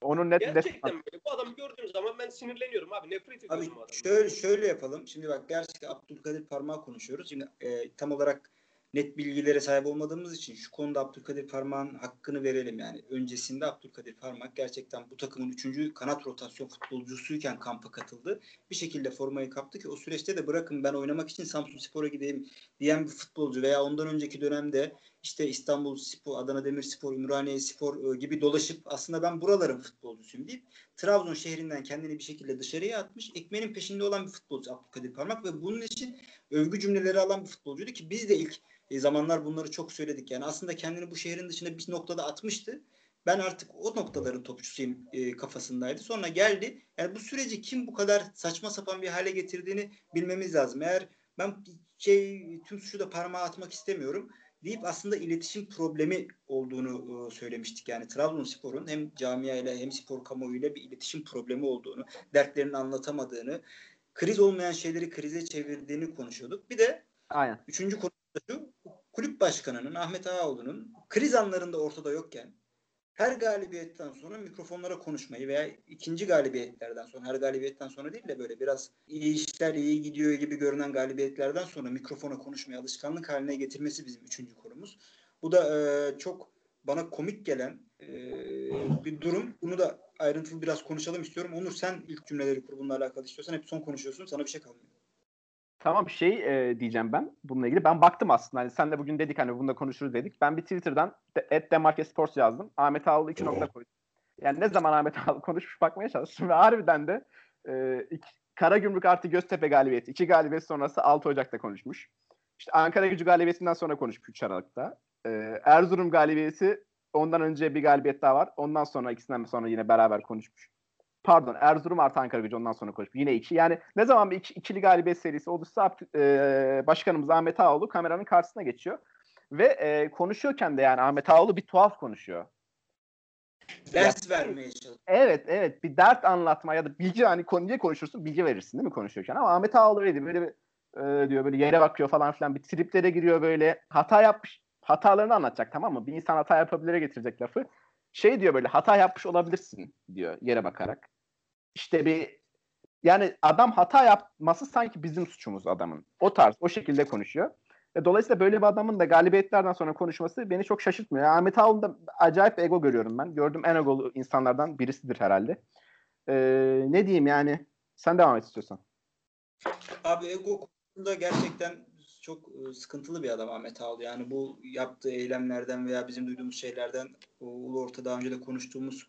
Onun net Gerçekten böyle. Bu adamı gördüğüm zaman ben sinirleniyorum abi. Nefret ediyorum abi, bu adamdan. Şöyle, şöyle yapalım. Şimdi bak gerçekten Abdülkadir Parmağı konuşuyoruz. Şimdi e, tam olarak net bilgilere sahip olmadığımız için şu konuda Abdülkadir Parmak'ın hakkını verelim yani. Öncesinde Abdülkadir Parmak gerçekten bu takımın üçüncü kanat rotasyon futbolcusuyken kampa katıldı. Bir şekilde formayı kaptı ki o süreçte de bırakın ben oynamak için Samsun Spor'a gideyim diyen bir futbolcu veya ondan önceki dönemde işte İstanbul Spor, Adana Demirspor, Ümraniye Spor e, gibi dolaşıp aslında ben buraların futbolcusuyum deyip Trabzon şehrinden kendini bir şekilde dışarıya atmış. Ekmeğinin peşinde olan bir futbolcu Abdülkadir Parmak ve bunun için övgü cümleleri alan bir futbolcuydu ki biz de ilk e, zamanlar bunları çok söyledik. Yani aslında kendini bu şehrin dışında bir noktada atmıştı. Ben artık o noktaların topçusuyum e, kafasındaydı. Sonra geldi. Yani bu süreci kim bu kadar saçma sapan bir hale getirdiğini bilmemiz lazım. Eğer ben şey tüm suçu da parmağa atmak istemiyorum deyip aslında iletişim problemi olduğunu e, söylemiştik. Yani Trabzonspor'un hem camia ile hem spor kamuoyuyla bir iletişim problemi olduğunu, dertlerini anlatamadığını, kriz olmayan şeyleri krize çevirdiğini konuşuyorduk. Bir de Aynen. üçüncü konu şu kulüp başkanının Ahmet Ağaoğlu'nun kriz anlarında ortada yokken her galibiyetten sonra mikrofonlara konuşmayı veya ikinci galibiyetlerden sonra her galibiyetten sonra değil de böyle biraz iyi işler iyi gidiyor gibi görünen galibiyetlerden sonra mikrofona konuşmayı alışkanlık haline getirmesi bizim üçüncü konumuz. Bu da e, çok bana komik gelen e, bir durum. Bunu da ayrıntılı biraz konuşalım istiyorum. Onur sen ilk cümleleri kur bununla alakalı istiyorsan hep son konuşuyorsun. Sana bir şey kalmıyor. Tamam şey e, diyeceğim ben bununla ilgili. Ben baktım aslında. Hani sen de bugün dedik hani bunu da konuşuruz dedik. Ben bir Twitter'dan et Demarke Sports yazdım. Ahmet Ağaoğlu iki nokta koydum. Yani ne zaman Ahmet Ağaoğlu konuşmuş bakmaya çalıştım ve harbiden de e, iki, Karagümrük artı Göztepe galibiyeti. iki galibiyet sonrası 6 Ocak'ta konuşmuş. İşte Ankara gücü galibiyetinden sonra konuşmuş 3 Aralık'ta. E, Erzurum galibiyeti ondan önce bir galibiyet daha var. Ondan sonra ikisinden sonra yine beraber konuşmuş pardon Erzurum artı Ankara gücü ondan sonra konuşmuş. Yine iki. Yani ne zaman bir iki, ikili galibiyet serisi olursa e, başkanımız Ahmet Ağoğlu kameranın karşısına geçiyor. Ve e, konuşuyorken de yani Ahmet Ağoğlu bir tuhaf konuşuyor. Ders yani, vermeye çalışıyor. Evet evet bir dert anlatma ya da bilgi hani niye konuşursun bilgi verirsin değil mi konuşuyorken ama Ahmet Ağoğlu öyle böyle bir e, diyor böyle yere bakıyor falan filan bir triplere giriyor böyle hata yapmış hatalarını anlatacak tamam mı? Bir insan hata yapabilire getirecek lafı. Şey diyor böyle hata yapmış olabilirsin diyor yere bakarak işte bir yani adam hata yapması sanki bizim suçumuz adamın. O tarz, o şekilde konuşuyor. E, dolayısıyla böyle bir adamın da galibiyetlerden sonra konuşması beni çok şaşırtmıyor. Yani Ahmet Ağol'da acayip ego görüyorum ben. Gördüğüm en egolu insanlardan birisidir herhalde. Ee, ne diyeyim yani? Sen devam et istiyorsan. Abi ego konusunda gerçekten çok e, sıkıntılı bir adam Ahmet Ağol. Yani bu yaptığı eylemlerden veya bizim duyduğumuz şeylerden Ulu Orta daha önce de konuştuğumuz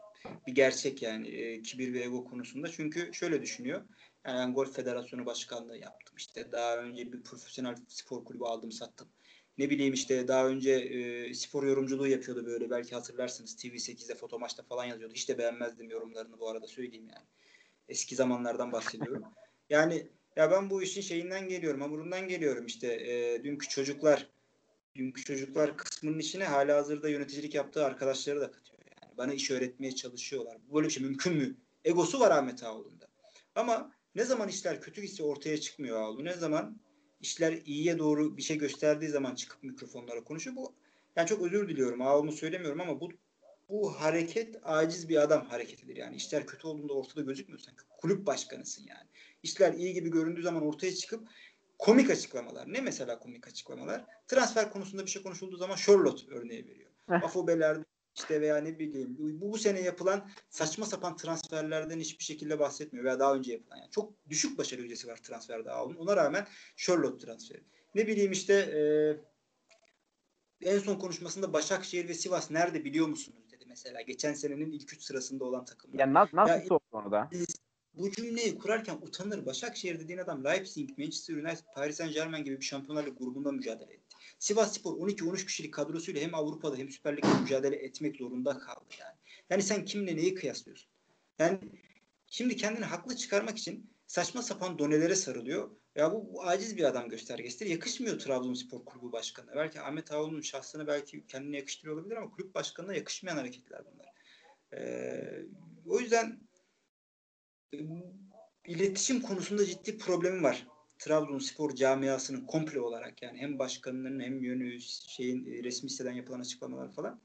bir gerçek yani e, kibir ve ego konusunda. Çünkü şöyle düşünüyor. Yani Golf Federasyonu Başkanlığı yaptım. İşte daha önce bir profesyonel spor kulübü aldım sattım. Ne bileyim işte daha önce e, spor yorumculuğu yapıyordu böyle belki hatırlarsınız TV8'de foto maçta falan yazıyordu. Hiç de beğenmezdim yorumlarını bu arada söyleyeyim yani. Eski zamanlardan bahsediyorum. Yani ya ben bu işin şeyinden geliyorum, hamurundan geliyorum işte. E, dünkü çocuklar dünkü çocuklar kısmının içine hala hazırda yöneticilik yaptığı arkadaşları da katıyor. Bana iş öğretmeye çalışıyorlar. Böyle bir şey mümkün mü? Egosu var Ahmet Ağoğlu'nda. Ama ne zaman işler kötü gitse ortaya çıkmıyor Ağoğlu. Ne zaman işler iyiye doğru bir şey gösterdiği zaman çıkıp mikrofonlara konuşuyor. Bu yani çok özür diliyorum. Ağoğlu'nu söylemiyorum ama bu bu hareket aciz bir adam hareketidir. Yani işler kötü olduğunda ortada gözükmüyorsan kulüp başkanısın yani. İşler iyi gibi göründüğü zaman ortaya çıkıp komik açıklamalar. Ne mesela komik açıklamalar? Transfer konusunda bir şey konuşulduğu zaman Charlotte örneği veriyor. Afobe'lerde işte veya ne bileyim bu, bu sene yapılan saçma sapan transferlerden hiçbir şekilde bahsetmiyor veya daha önce yapılan yani çok düşük başarı yüzdesi var transferde Ağol'un. Ona rağmen Charlotte transferi. Ne bileyim işte e, en son konuşmasında Başakşehir ve Sivas nerede biliyor musunuz mesela. Geçen senenin ilk üç sırasında olan takımlar. Ya nasıl, nasıl ya, sordu onu da? Bu cümleyi kurarken utanır. Başakşehir dediğin adam Leipzig, Manchester United, Paris Saint Germain gibi bir şampiyonlar grubunda mücadele etti. Sivas Spor 12-13 kişilik kadrosuyla hem Avrupa'da hem Süper Lig'de mücadele etmek zorunda kaldı yani. Yani sen kimle neyi kıyaslıyorsun? Yani şimdi kendini haklı çıkarmak için saçma sapan donelere sarılıyor. Ya bu, bu aciz bir adam göstergesidir. Yakışmıyor Trabzonspor kulübü başkanına. Belki Ahmet Ağoğlu'nun şahsını belki kendine yakıştırıyor olabilir ama kulüp başkanına yakışmayan hareketler bunlar. Ee, o yüzden e, iletişim konusunda ciddi problemi var Trabzonspor camiasının komple olarak yani hem başkanının hem yönü şeyin e, resmi siteden yapılan açıklamalar falan.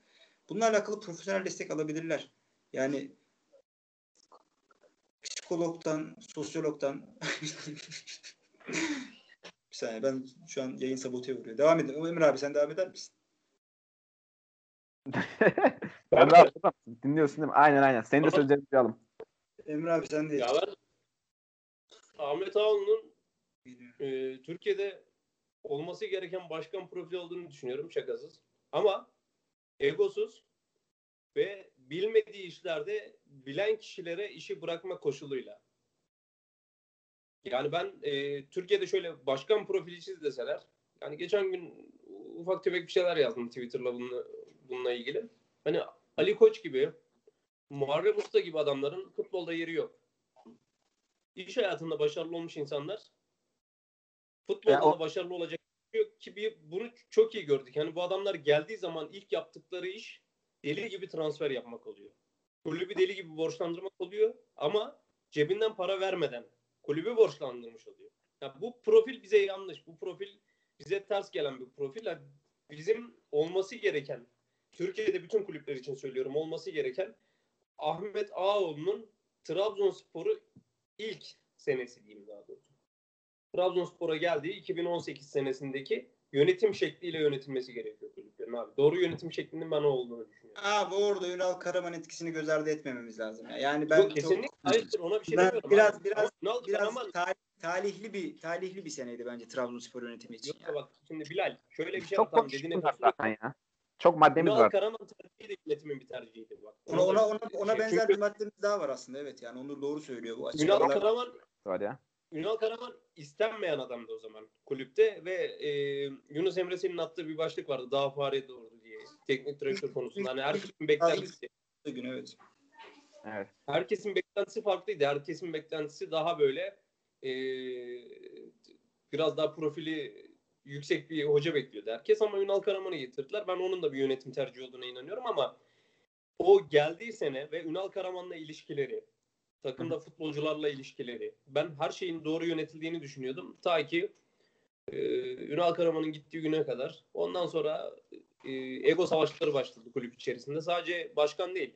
Bununla alakalı profesyonel destek alabilirler. Yani psikologdan, sosyologdan bir saniye ben şu an yayın sabote vuruyor. Devam edin. Emre abi sen devam eder misin? Emre abi dinliyorsun değil mi? Aynen aynen. Senin de sözlerini duyalım. Emre abi sen de. Ya ben Ahmet Ağoğlu'nun e, Türkiye'de olması gereken başkan profili olduğunu düşünüyorum şakasız. Ama egosuz ve bilmediği işlerde bilen kişilere işi bırakma koşuluyla. Yani ben e, Türkiye'de şöyle başkan profili çiz deseler yani geçen gün ufak tefek bir şeyler yazdım Twitter'la bununla, bununla ilgili. Hani Ali Koç gibi Muharrem Usta gibi adamların futbolda yeri yok. İş hayatında başarılı olmuş insanlar Futbolda yani o... başarılı olacak ki bir, bunu çok iyi gördük. Yani bu adamlar geldiği zaman ilk yaptıkları iş deli gibi transfer yapmak oluyor. Kulübü deli gibi borçlandırmak oluyor ama cebinden para vermeden kulübü borçlandırmış oluyor. Yani bu profil bize yanlış. Bu profil bize ters gelen bir profil. Yani bizim olması gereken Türkiye'de bütün kulüpler için söylüyorum olması gereken Ahmet Ağaoğlu'nun Trabzonspor'u ilk senesi diyeyim daha doğrusu. Trabzonspor'a geldiği 2018 senesindeki yönetim şekliyle yönetilmesi gerekiyor kulüplerin abi. Doğru yönetim şeklinin ben olduğunu düşünüyorum. Abi orada Ünal Karaman etkisini göz ardı etmememiz lazım. Ya. Yani ben Yok, çok- kesinlikle hayır ona bir şey Ben demiyorum. biraz- abi. biraz- Ama Ünal biraz Karaman ta- talihli bir talihli bir seneydi bence Trabzonspor yönetimi için. Yok ya. da bak şimdi Bilal şöyle bir şey Çok var tamam dediğine zaten ya. Çok maddemiz Ünal var. Karaman tercihi de yönetimin bir tercihiydi bak. Ona ona ona, ona Şey, benzer çünkü bir maddemiz daha var aslında evet yani Onur doğru söylüyor bu Ünal açıklamalar. Karaman var ya. Ünal Karaman istenmeyen adamdı o zaman kulüpte ve e, Yunus Emre Selin'in attığı bir başlık vardı. Daha fare doğru diye. Teknik direktör konusunda. Hani herkesin beklentisi gün evet. Evet. herkesin beklentisi farklıydı. Herkesin beklentisi daha böyle e, biraz daha profili yüksek bir hoca bekliyordu herkes ama Ünal Karaman'ı getirdiler. Ben onun da bir yönetim tercihi olduğuna inanıyorum ama o geldiği sene ve Ünal Karaman'la ilişkileri, takımda futbolcularla ilişkileri, ben her şeyin doğru yönetildiğini düşünüyordum. Ta ki e, Ünal Karaman'ın gittiği güne kadar. Ondan sonra e, ego savaşları başladı kulüp içerisinde. Sadece başkan değil.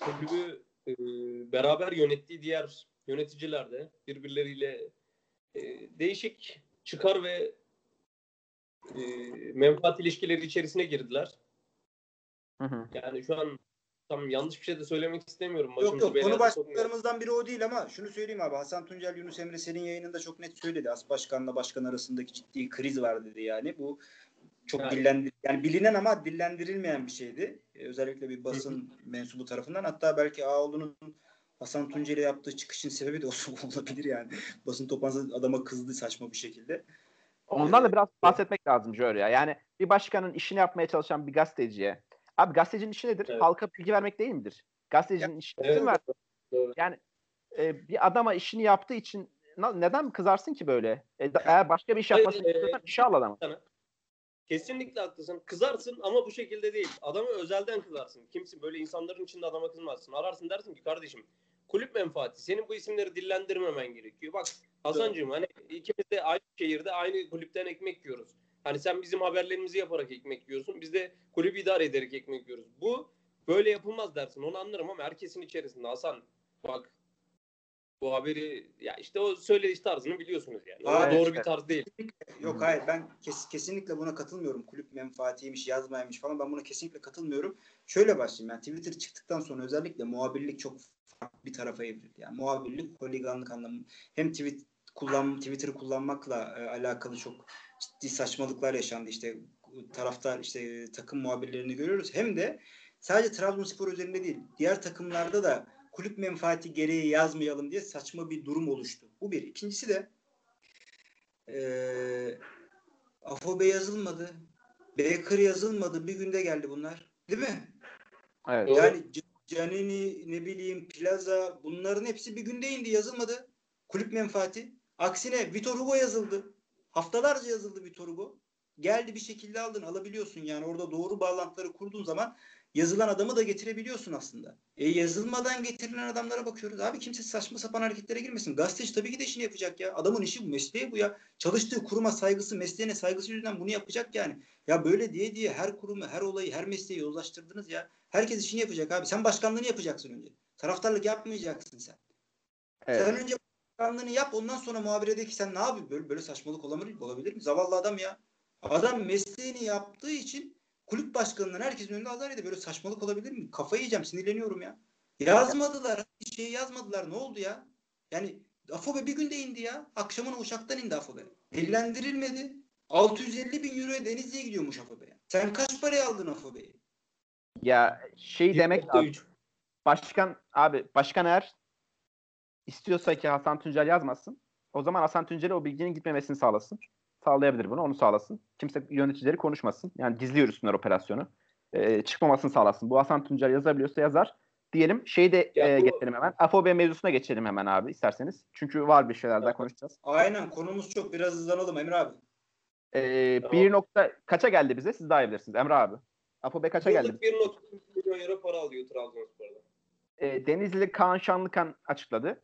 Kulübü e, beraber yönettiği diğer yöneticiler de birbirleriyle e, değişik çıkar ve e, menfaat ilişkileri içerisine girdiler. Hı hı. Yani şu an tam yanlış bir şey de söylemek istemiyorum. Yok Başımızı yok belaya konu başlıklarımızdan biri o değil ama şunu söyleyeyim abi Hasan Tuncel Yunus Emre senin yayınında çok net söyledi. As başkanla başkan arasındaki ciddi kriz var dedi yani. Bu çok Evet. dillendir yani bilinen ama dillendirilmeyen bir şeydi. Ee, özellikle bir basın mensubu tarafından. Hatta belki Ağoğlu'nun Hasan Tuncel'e yaptığı çıkışın sebebi de o olabilir yani. Basın toplantısı adama kızdı saçma bir şekilde. Ondan da biraz bahsetmek lazım Jör ya. Yani bir başkanın işini yapmaya çalışan bir gazeteciye. Abi gazetecinin işi nedir? Evet. Halka bilgi vermek değil midir? Gazetecinin işi Evet. ver. Doğru. Yani e, bir adama işini yaptığı için na- neden kızarsın ki böyle? E, da- eğer başka bir iş Hayır, yapmasını e, istiyorsan işe al adamı. Kesinlikle haklısın. Kızarsın ama bu şekilde değil. Adamı özelden kızarsın. Kimsin böyle insanların içinde adama kızmazsın. Ararsın dersin ki kardeşim kulüp menfaati. Senin bu isimleri dillendirmemen gerekiyor. Bak Hasancığım hani ikimiz de aynı şehirde aynı kulüpten ekmek yiyoruz. Hani sen bizim haberlerimizi yaparak ekmek yiyorsun. Biz de kulüp idare ederek ekmek yiyoruz. Bu böyle yapılmaz dersin. Onu anlarım ama herkesin içerisinde Hasan bak bu haberi ya işte o söyleyiş tarzını biliyorsunuz yani. Aa, doğru evet. bir tarz değil. Yok hayır ben kes, kesinlikle buna katılmıyorum. Kulüp menfaatiymiş, yazmaymış falan ben buna kesinlikle katılmıyorum. Şöyle başlayayım yani Twitter çıktıktan sonra özellikle muhabirlik çok farklı bir tarafa evrildi. Yani muhabirlik holiganlık anlamı hem tweet kullan Twitter'ı kullanmakla e, alakalı çok ciddi saçmalıklar yaşandı. İşte taraftar işte e, takım muhabirlerini görüyoruz. Hem de sadece Trabzonspor üzerinde değil, diğer takımlarda da kulüp menfaati gereği yazmayalım diye saçma bir durum oluştu. Bu bir. İkincisi de ee, Afobe yazılmadı. Baker yazılmadı. Bir günde geldi bunlar. Değil mi? Evet. Yani Canini ne bileyim Plaza bunların hepsi bir günde indi yazılmadı. Kulüp menfaati. Aksine Vitor Hugo yazıldı. Haftalarca yazıldı Vitor Hugo. Geldi bir şekilde aldın alabiliyorsun yani orada doğru bağlantıları kurduğun zaman yazılan adamı da getirebiliyorsun aslında. E yazılmadan getirilen adamlara bakıyoruz. Abi kimse saçma sapan hareketlere girmesin. Gazeteci tabii ki de işini yapacak ya. Adamın işi bu, mesleği bu ya. Çalıştığı kuruma saygısı, mesleğine saygısı yüzünden bunu yapacak yani. Ya böyle diye diye her kurumu, her olayı, her mesleği yozlaştırdınız ya. Herkes işini yapacak abi. Sen başkanlığını yapacaksın önce. Taraftarlık yapmayacaksın sen. Evet. Sen önce başkanlığını yap ondan sonra muhabire de ki sen ne yapıyorsun? Böyle, böyle saçmalık olabilir, olabilir mi? Zavallı adam ya. Adam mesleğini yaptığı için kulüp başkanından herkesin önünde azar ediyor. Böyle saçmalık olabilir mi? Kafayı yiyeceğim sinirleniyorum ya. Yazmadılar. Bir şey yazmadılar. Ne oldu ya? Yani Afobe bir günde indi ya. Akşamına uçaktan indi Afobe. Dillendirilmedi. 650 bin euroya Denizli'ye gidiyormuş Afobe. Sen kaç paraya aldın Afobe'yi? Ya şey demek. 1.3. Başkan abi başkan eğer istiyorsa ki Hasan Tuncel yazmasın o zaman Hasan Tuncel'e o bilginin gitmemesini sağlasın. Sağlayabilir bunu onu sağlasın. Kimse yöneticileri konuşmasın. Yani gizli yürüsünler operasyonu. Ee, çıkmamasını sağlasın. Bu Hasan Tuncel yazabiliyorsa yazar. Diyelim şeyi de Ya e, bu- geçelim hemen. Afobe mevzusuna geçelim hemen abi isterseniz. Çünkü var bir şeyler daha konuşacağız. Aynen konumuz çok. Biraz hızlanalım Emre abi. Ee, Tamam. bir nokta kaça geldi bize? Siz daha iyi bilirsiniz. Emre abi. Afobe kaça geldi? Yıllık 1.2 milyon euro para alıyor Trabzonspor'da. e, Denizli Kaan Şanlıkan açıkladı.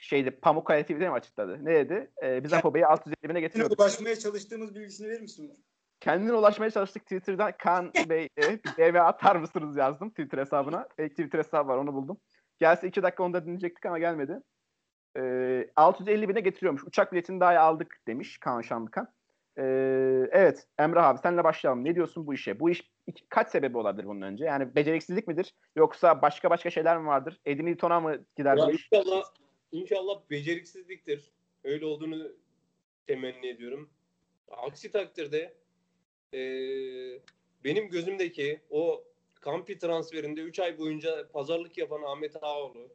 Şeyde Pamukkale TV'de mi açıkladı? Ne dedi? E, biz Ya- Afobe'yi 650 bine Yine getiriyorduk. ulaşmaya çalıştığımız bilgisini verir misin? kendine ulaşmaya çalıştık Twitter'dan. Kaan Bey e, bir DV atar mısınız yazdım Twitter hesabına. Fake Twitter hesabı var onu buldum. Gelse iki dakika onu da dinleyecektik ama gelmedi. E, 650 bine getiriyormuş. Uçak biletini daha aldık demiş Kaan Şanlıkan. E, evet Emrah abi senle başlayalım. Ne diyorsun bu işe? Bu iş iki, kaç sebebi olabilir bunun önce? Yani beceriksizlik midir? Yoksa başka başka şeyler mi vardır? Edin Hilton'a mı gider Ya bu iş? inşallah, inşallah beceriksizliktir. Öyle olduğunu temenni ediyorum. Aksi takdirde eee, benim gözümdeki o Kampi transferinde 3 ay boyunca pazarlık yapan Ahmet Ağoğlu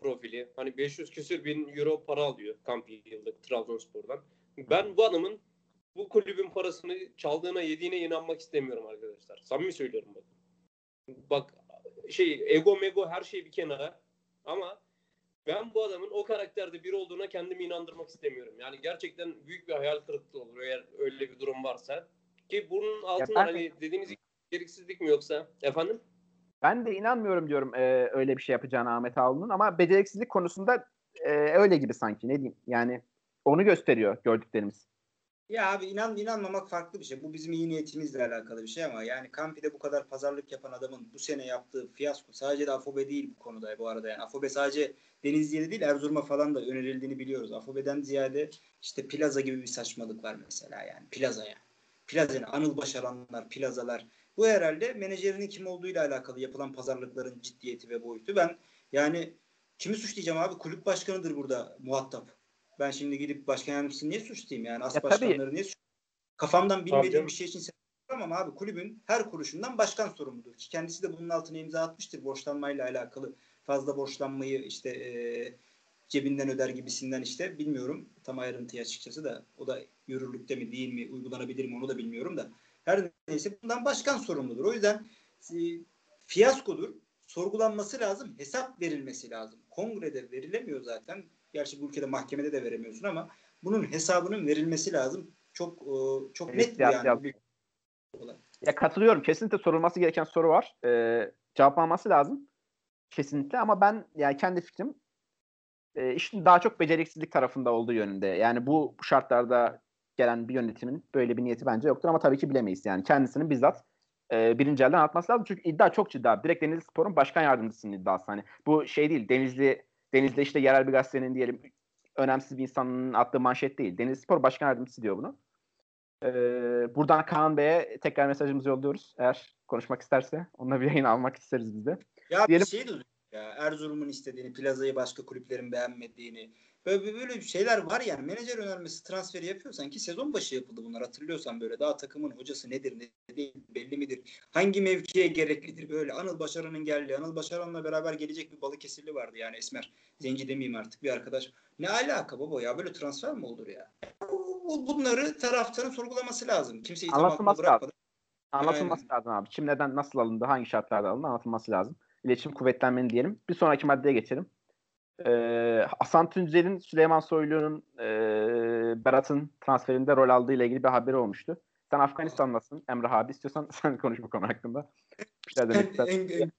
profili. Hani 500 küsür bin euro para alıyor Kampi yıllık Trabzonspor'dan. Ben bu adamın bu kulübün parasını çaldığına yediğine inanmak istemiyorum arkadaşlar. Samimi söylüyorum bak. Bak şey ego mego her şey bir kenara ama ben bu adamın o karakterde biri olduğuna kendimi inandırmak istemiyorum. Yani gerçekten büyük bir hayal kırıklığı olur eğer öyle bir durum varsa. Ki bunun altında ben- hani dediğiniz gibi beceriksizlik mi yoksa efendim? Ben de inanmıyorum diyorum e, öyle bir şey yapacağına Ahmet Ağoğlu'nun ama beceriksizlik konusunda e, öyle gibi sanki ne diyeyim yani onu gösteriyor gördüklerimiz. Ya abi inan inanmamak farklı bir şey. Bu bizim iyi niyetimizle alakalı bir şey ama yani Kampi'de bu kadar pazarlık yapan adamın bu sene yaptığı fiyasko sadece de Afobe değil bu konuda bu arada yani. Afobe sadece Denizli'de değil Erzurum'a falan da önerildiğini biliyoruz. Afobe'den ziyade işte plaza gibi bir saçmalık var mesela yani. Plaza yani. Plaza yani Anıl Başaranlar, plazalar. Bu herhalde menajerinin kim olduğuyla alakalı yapılan pazarlıkların ciddiyeti ve boyutu. Ben yani kimi suçlayacağım abi? Kulüp başkanıdır burada muhatap. Ben şimdi gidip başkan yardımcısını niye suçlayayım yani? As Ya tabii. başkanları niye suçlayayım? Kafamdan Tabii bilmediğim canım. bir şey için ama abi kulübün her kuruşundan başkan sorumludur. Ki kendisi de bunun altına imza atmıştır borçlanmayla alakalı. Fazla borçlanmayı işte e, cebinden öder gibisinden işte bilmiyorum tam ayrıntıyı açıkçası da o da yürürlükte mi değil mi uygulanabilir mi onu da bilmiyorum da her neyse bundan başkan sorumludur. O yüzden e, fiyaskodur. Sorgulanması lazım. Hesap verilmesi lazım. Kongrede verilemiyor zaten. Gerçi bu ülkede mahkemede de veremiyorsun ama bunun hesabının verilmesi lazım. Çok e, çok Evet, net bu siyasi yani. yap- Ya katılıyorum. Kesinlikle sorulması gereken soru var. Ee, cevaplanması lazım. Kesinlikle ama ben yani kendi fikrim e, işin daha çok beceriksizlik tarafında olduğu yönünde. Yani bu şartlarda gelen bir yönetimin böyle bir niyeti bence yoktur ama tabii ki bilemeyiz. Yani kendisinin bizzat e, birinci elden atması lazım. Çünkü iddia çok ciddi abi. Direkt Denizli Spor'un başkan yardımcısının iddiası. Hani bu şey değil. Denizli Denizli işte yerel bir gazetenin diyelim önemsiz bir insanın attığı manşet değil. Denizli Spor başkan yardımcısı diyor bunu. Ee, buradan Kaan Bey'e tekrar mesajımızı yolluyoruz. Eğer konuşmak isterse onunla bir yayın almak isteriz biz de. Ya Diyelim- bir şey oluyor ya Erzurum'un istediğini, plazayı başka kulüplerin beğenmediğini. Böyle, böyle şeyler var yani. Menajer önermesi transferi yapıyorsan ki sezon başı yapıldı bunlar hatırlıyorsan böyle. Daha takımın hocası nedir ne değil belli midir? Hangi mevkiye gereklidir böyle. Anıl Başaran'ın geldiği. Anıl Başaran'la beraber gelecek bir Balıkesirli vardı yani Esmer. Zenci demeyeyim artık bir arkadaş. Ne alaka baba ya böyle transfer mi olur ya? Bu- Bunları taraftarın sorgulaması lazım. Kimse itham altında Anlatılması bırakmadan. Anlatılması lazım abi. Kim neden nasıl alındı, hangi şartlarda alındı anlatılması lazım. İletişim kuvvetlenmeli diyelim. Bir sonraki maddeye geçelim. Ee, Hasan Tuncel'in Süleyman Soylu'nun e, Berat'ın transferinde rol aldığı ile ilgili bir haberi olmuştu. Sen Afganistan'dasın Emrah abi. İstiyorsan sen konuş bu konu hakkında. Bir şeyler demek En, istersen.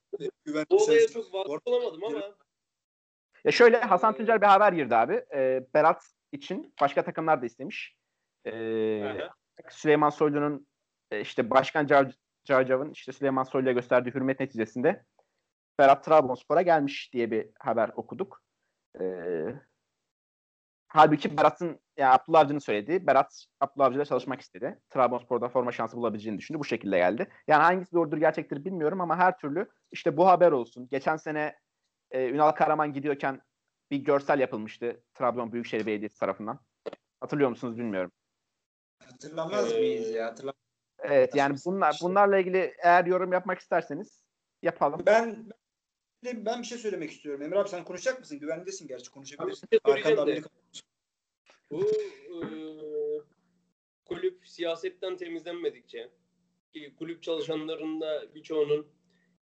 Bu olaya çok vakıf olamadım ama Ya şöyle Hasan Tuncel bir haber girdi abi. Ee, Berat için başka takımlar da istemiş. Ee, Aha. Süleyman Soylu'nun e, işte Başkan Car- Carcav'ın işte Süleyman Soylu'ya gösterdiği hürmet neticesinde Berat Trabzonspor'a gelmiş diye bir haber okuduk. Ee, halbuki Berat'ın yani Abdullah Avcı'nın söylediği Berat Abdullah Avcı'yla çalışmak istedi. Trabzonspor'da forma şansı bulabileceğini düşündü. Bu şekilde geldi. Yani hangisi doğrudur gerçektir bilmiyorum ama her türlü işte bu haber olsun. Geçen sene e, Ünal Karaman gidiyorken bir görsel yapılmıştı Trabzon Büyükşehir Belediyesi tarafından. Hatırlıyor musunuz bilmiyorum. Hatırlamaz Ee, mıyız ya? Hatırlam Evet yani bunlar bunlarla ilgili eğer yorum yapmak isterseniz yapalım. ben ben ben bir şey söylemek istiyorum. Emre abi sen konuşacak mısın? Güvendesin gerçi Abi konuşabilirsin. şey Arkanda de. Bu e, kulüp siyasetten temizlenmedikçe ki kulüp çalışanlarının da birçoğunun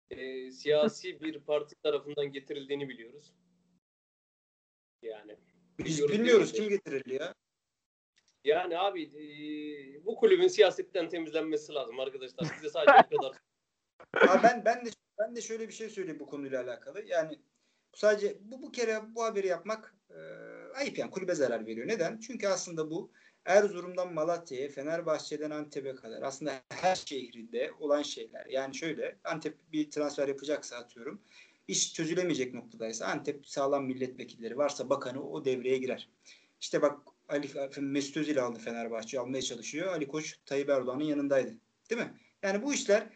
e, siyasi bir parti tarafından getirildiğini biliyoruz. Yani Biz bilmiyoruz kim getirildi ya. Yani abi e, bu kulübün siyasetten temizlenmesi lazım arkadaşlar. Size sadece bu kadar. Abi ben ben de ben de şöyle bir şey söyleyeyim bu konuyla alakalı. Yani sadece bu bu kere bu haberi yapmak e, ayıp yani kulübe zarar veriyor. Neden? Çünkü aslında bu Erzurum'dan Malatya'ya, Fenerbahçe'den Antep'e kadar aslında her şehrinde olan şeyler. Yani şöyle Antep bir transfer yapacaksa atıyorum iş çözülemeyecek noktadaysa Antep sağlam milletvekilleri varsa bakanı o devreye girer. İşte bak Ali Mesut Özil aldı Fenerbahçe almaya çalışıyor. Ali Koç Tayyip Erdoğan'ın yanındaydı. Değil mi? Yani bu işler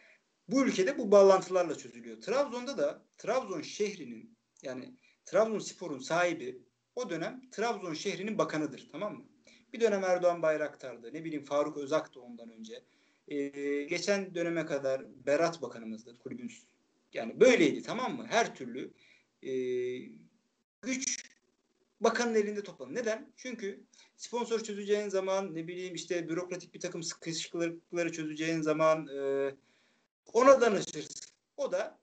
bu ülkede bu bağlantılarla çözülüyor. Trabzon'da da Trabzon şehrinin yani Trabzonspor'un sahibi o dönem Trabzon şehrinin bakanıdır. Tamam mı? Bir dönem Erdoğan Bayraktar'dı. Ne bileyim Faruk Özak da ondan önce. Ee, geçen döneme kadar Berat Bakanımızdı kulübün. Yani böyleydi tamam mı? Her türlü e, güç bakanın elinde toplanır. Neden? Çünkü sponsor çözeceğin zaman ne bileyim işte bürokratik bir takım sıkışıklıkları çözeceğin zaman e, ona danışırsın. O da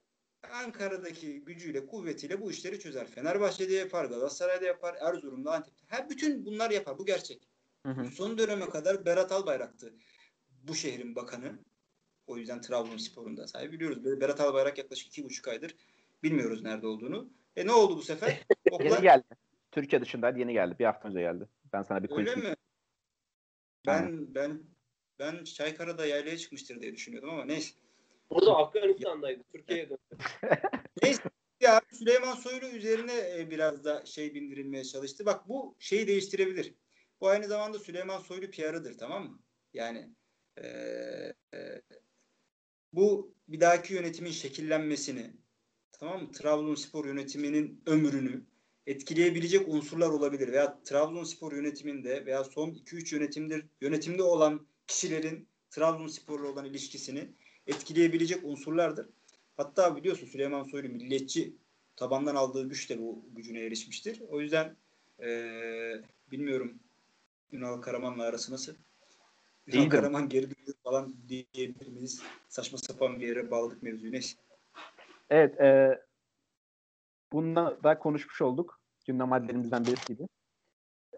Ankara'daki gücüyle, kuvvetiyle bu işleri çözer. Fenerbahçe'de yapar, Galatasaray'da yapar, Erzurum'da, Antep'te. Her bütün bunlar yapar. Bu gerçek. Hı hı. Son döneme kadar Berat Albayrak'tı bu şehrin bakanı. O yüzden Trabzonspor'un da sahibi biliyoruz. Böyle Berat Albayrak yaklaşık iki buçuk aydır bilmiyoruz nerede olduğunu. E ne oldu bu sefer? Oklar... yeni geldi. Türkiye dışında yeni geldi. Bir hafta önce geldi. Ben sana bir Öyle mi? Ben ben ben Çaykara'da yaylaya çıkmıştır diye düşünüyordum ama neyse. O da Afganistan'daydı. Türkiye'ye döndü. neyse ya Süleyman Soylu üzerine e, biraz da şey bindirilmeye çalıştı. Bak bu şeyi değiştirebilir. Bu aynı zamanda Süleyman Soylu PR'ıdır tamam mı? Yani e, e, bu bir dahaki yönetimin şekillenmesini tamam mı? Trabzonspor yönetiminin ömrünü etkileyebilecek unsurlar olabilir veya Trabzonspor yönetiminde veya son 2-3 yönetimdir yönetimde olan kişilerin Trabzonspor'la olan ilişkisini etkileyebilecek unsurlardır. Hatta biliyorsun Süleyman Soylu milliyetçi tabandan aldığı güçle bu gücüne erişmiştir. O yüzden ee, bilmiyorum Ünal Karaman'la arası nasıl? Ünal Karaman geri dönüyor falan diyebilir miyiz? Saçma sapan bir yere bağladık mevzuyu. Neyse. Evet. E, bununla da konuşmuş olduk. Gündem maddelerimizden birisiydi.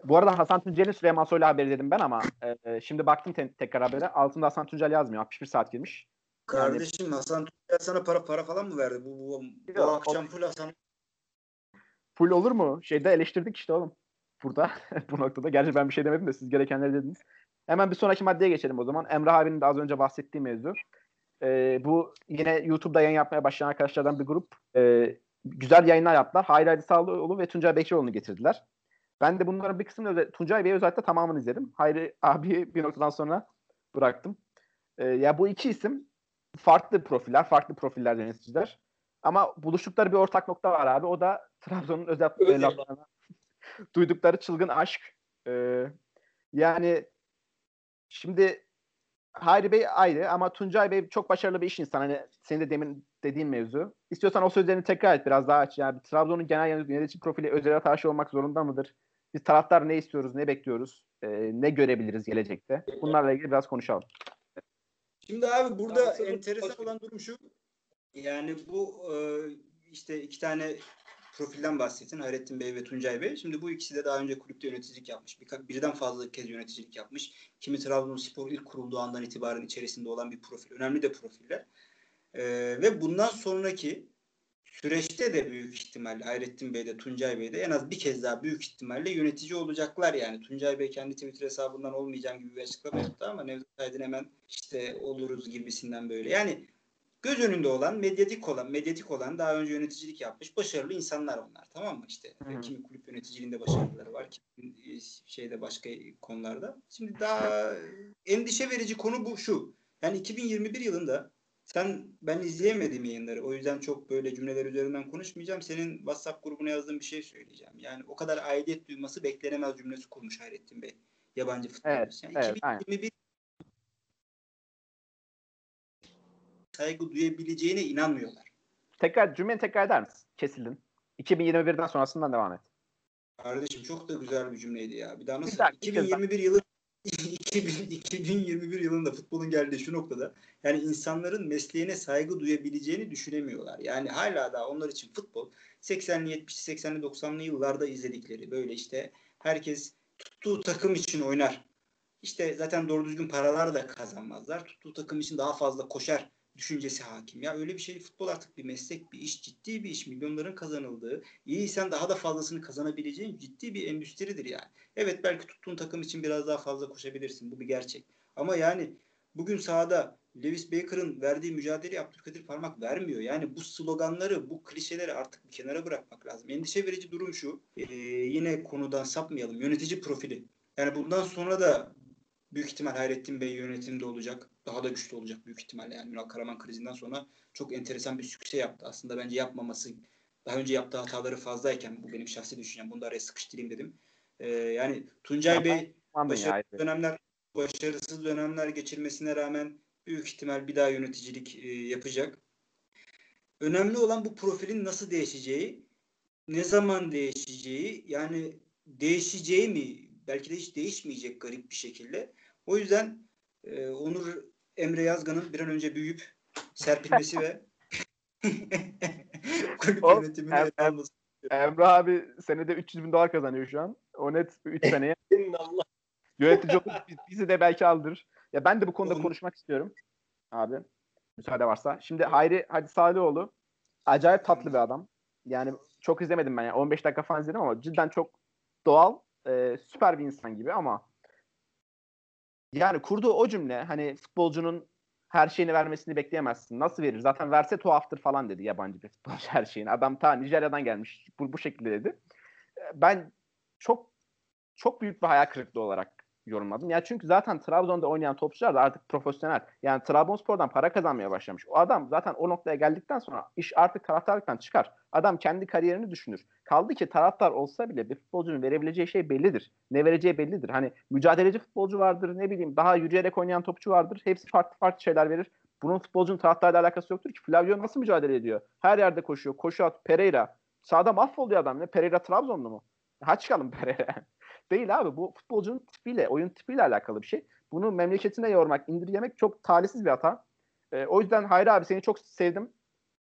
Bu arada Hasan Tuncel'in Süleyman Soylu haberi dedim ben ama e, şimdi baktım te- tekrar habere. Altında Hasan Tuncel yazmıyor. 61 saat girmiş. Kardeşim yani, Hasan Tuncel sana para para falan mı verdi? Bu, bu, bu akşam full Hasan. Full olur mu? Şeyde eleştirdik işte oğlum. Burada bu noktada. Gerçi ben bir şey demedim de siz gerekenleri dediniz. Hemen bir sonraki maddeye geçelim o zaman. Emre abinin de az önce bahsettiği mevzu. Ee, bu yine YouTube'da yayın yapmaya başlayan arkadaşlardan bir grup. Ee, güzel yayınlar yaptılar. Hayri Ali Sağlıoğlu ve Tuncay Bekçioğlu'nu getirdiler. Ben de bunların bir kısmını Tuncay Bey'i özellikle tamamını izledim. Hayri abi bir noktadan sonra bıraktım. Ee, ya bu iki isim farklı profiller, farklı profiller yöneticiler. Ama buluştukları bir ortak nokta var abi. O da Trabzon'un özel laflarına duydukları çılgın aşk. Ee, yani şimdi Hayri Bey ayrı ama Tuncay Bey çok başarılı bir iş insanı. Hani senin de demin dediğin mevzu. İstiyorsan o sözlerini tekrar et biraz daha aç. Yani Trabzon'un genel yönetici profili özel Ataş'ı olmak zorunda mıdır? Biz taraftar ne istiyoruz, ne bekliyoruz, e, ne görebiliriz gelecekte? Bunlarla ilgili biraz konuşalım. Şimdi abi burada enteresan olan durum şu. Yani bu e, işte iki tane profilden bahsettin. Hayrettin Bey ve Tuncay Bey. Şimdi bu ikisi de daha önce kulüpte yöneticilik yapmış. Bir, birden fazla kez yöneticilik yapmış. Kimi Trabzonspor ilk kurulduğu andan itibaren içerisinde olan bir profil. Önemli de profiller. Ee, ve bundan sonraki süreçte de büyük ihtimalle Hayrettin Bey de Tuncay Bey de en az bir kez daha büyük ihtimalle yönetici olacaklar yani. Tuncay Bey kendi Twitter hesabından olmayacağım gibi bir açıklama yaptı ama Nevzat Aydın hemen işte oluruz gibisinden böyle. Yani göz önünde olan, medyatik olan, medyatik olan daha önce yöneticilik yapmış başarılı insanlar onlar. Tamam mı? İşte Hı-hı. kimi kulüp yöneticiliğinde başarıları var, kimi e, şeyde başka konularda. Şimdi daha endişe verici konu bu şu. Yani 2021 yılında sen ben izleyemedim yayınları. O yüzden çok böyle cümleler üzerinden konuşmayacağım. Senin WhatsApp grubuna yazdığın bir şey söyleyeceğim. Yani o kadar aidiyet duyması beklenemez cümlesi kurmuş Hayrettin Bey. Yabancı futbolcu. Evet, yani evet, 2021 aynen. saygı duyabileceğine inanmıyorlar. Tekrar cümleni tekrar eder misin? Kesildin. 2021'den sonrasından devam et. Kardeşim çok da güzel bir cümleydi ya. Bir daha nasıl? Bir dakika, 2021 yılı 2021 yılında futbolun geldiği şu noktada yani insanların mesleğine saygı duyabileceğini düşünemiyorlar. Yani hala da onlar için futbol 80'li 70'li 80'li 90'lı yıllarda izledikleri böyle işte herkes tuttuğu takım için oynar. İşte zaten doğru düzgün paralar da kazanmazlar. Tuttuğu takım için daha fazla koşar düşüncesi hakim. Ya öyle bir şey futbol artık bir meslek, bir iş, ciddi bir iş. Milyonların kazanıldığı, iyiysen daha da fazlasını kazanabileceğin ciddi bir endüstridir yani. Evet belki tuttuğun takım için biraz daha fazla koşabilirsin. Bu bir gerçek. Ama yani bugün sahada Lewis Baker'ın verdiği mücadele Abdülkadir Parmak vermiyor. Yani bu sloganları, bu klişeleri artık bir kenara bırakmak lazım. Endişe verici durum şu. Ee, yine konudan sapmayalım. Yönetici profili. Yani bundan sonra da büyük ihtimal Hayrettin Bey yönetimde olacak. Daha da güçlü olacak büyük ihtimal. Yani Ünal Karaman krizinden sonra çok enteresan bir sükse yaptı. Aslında bence yapmaması, daha önce yaptığı hataları fazlayken bu benim şahsi düşüncem. Bunu da araya sıkıştırayım dedim. Ee, yani Tuncay Bey başarısız dönemler başarısız dönemler geçirmesine rağmen büyük ihtimal bir daha yöneticilik e, yapacak. Önemli olan bu profilin nasıl değişeceği, ne zaman değişeceği, yani değişeceği mi, belki de hiç değişmeyecek garip bir şekilde. O yüzden e, Onur Emre Yazgan'ın bir an önce büyüyüp serpilmesi ve kulüp yönetimine em, em, Emre abi senede 300 bin dolar kazanıyor şu an. O net 3 seneye. Allah. Yönetici olur. Bizi de belki aldırır. Ya ben de bu konuda konuşmak istiyorum. Abi. Müsaade varsa. Şimdi Hayri Hadi Salihoğlu acayip tatlı bir adam. Yani çok izlemedim ben. Yani 15 dakika falan izledim ama cidden çok doğal, e, süper bir insan gibi ama yani kurduğu o cümle hani futbolcunun her şeyini vermesini bekleyemezsin. Nasıl verir? Zaten verse tuhaftır falan dedi yabancı bir futbolcu her şeyini. Adam ta Nijerya'dan gelmiş. Bu, bu şekilde dedi. Ben çok çok büyük bir hayal kırıklığı olarak yorumladım. Ya çünkü zaten Trabzon'da oynayan topçular da artık profesyonel. Yani Trabzonspor'dan para kazanmaya başlamış. O adam zaten o noktaya geldikten sonra iş artık taraftarlıktan çıkar. Adam kendi kariyerini düşünür. Kaldı ki taraftar olsa bile bir futbolcunun verebileceği şey bellidir. Ne vereceği bellidir. Hani mücadeleci futbolcu vardır ne bileyim daha yürüyerek oynayan topçu vardır. Hepsi farklı farklı şeyler verir. Bunun futbolcunun taraftarla alakası yoktur ki. Flavio nasıl mücadele ediyor? Her yerde koşuyor. Koşu at. Pereira. Sağda mahvoluyor adam. Ne? Pereira Trabzonlu mu? Ha çıkalım Pereira. Değil abi bu futbolcunun tipiyle, oyun tipiyle alakalı bir şey. Bunu memleketine yormak, indirgemek çok talihsiz bir hata. E, o yüzden Hayri abi seni çok sevdim.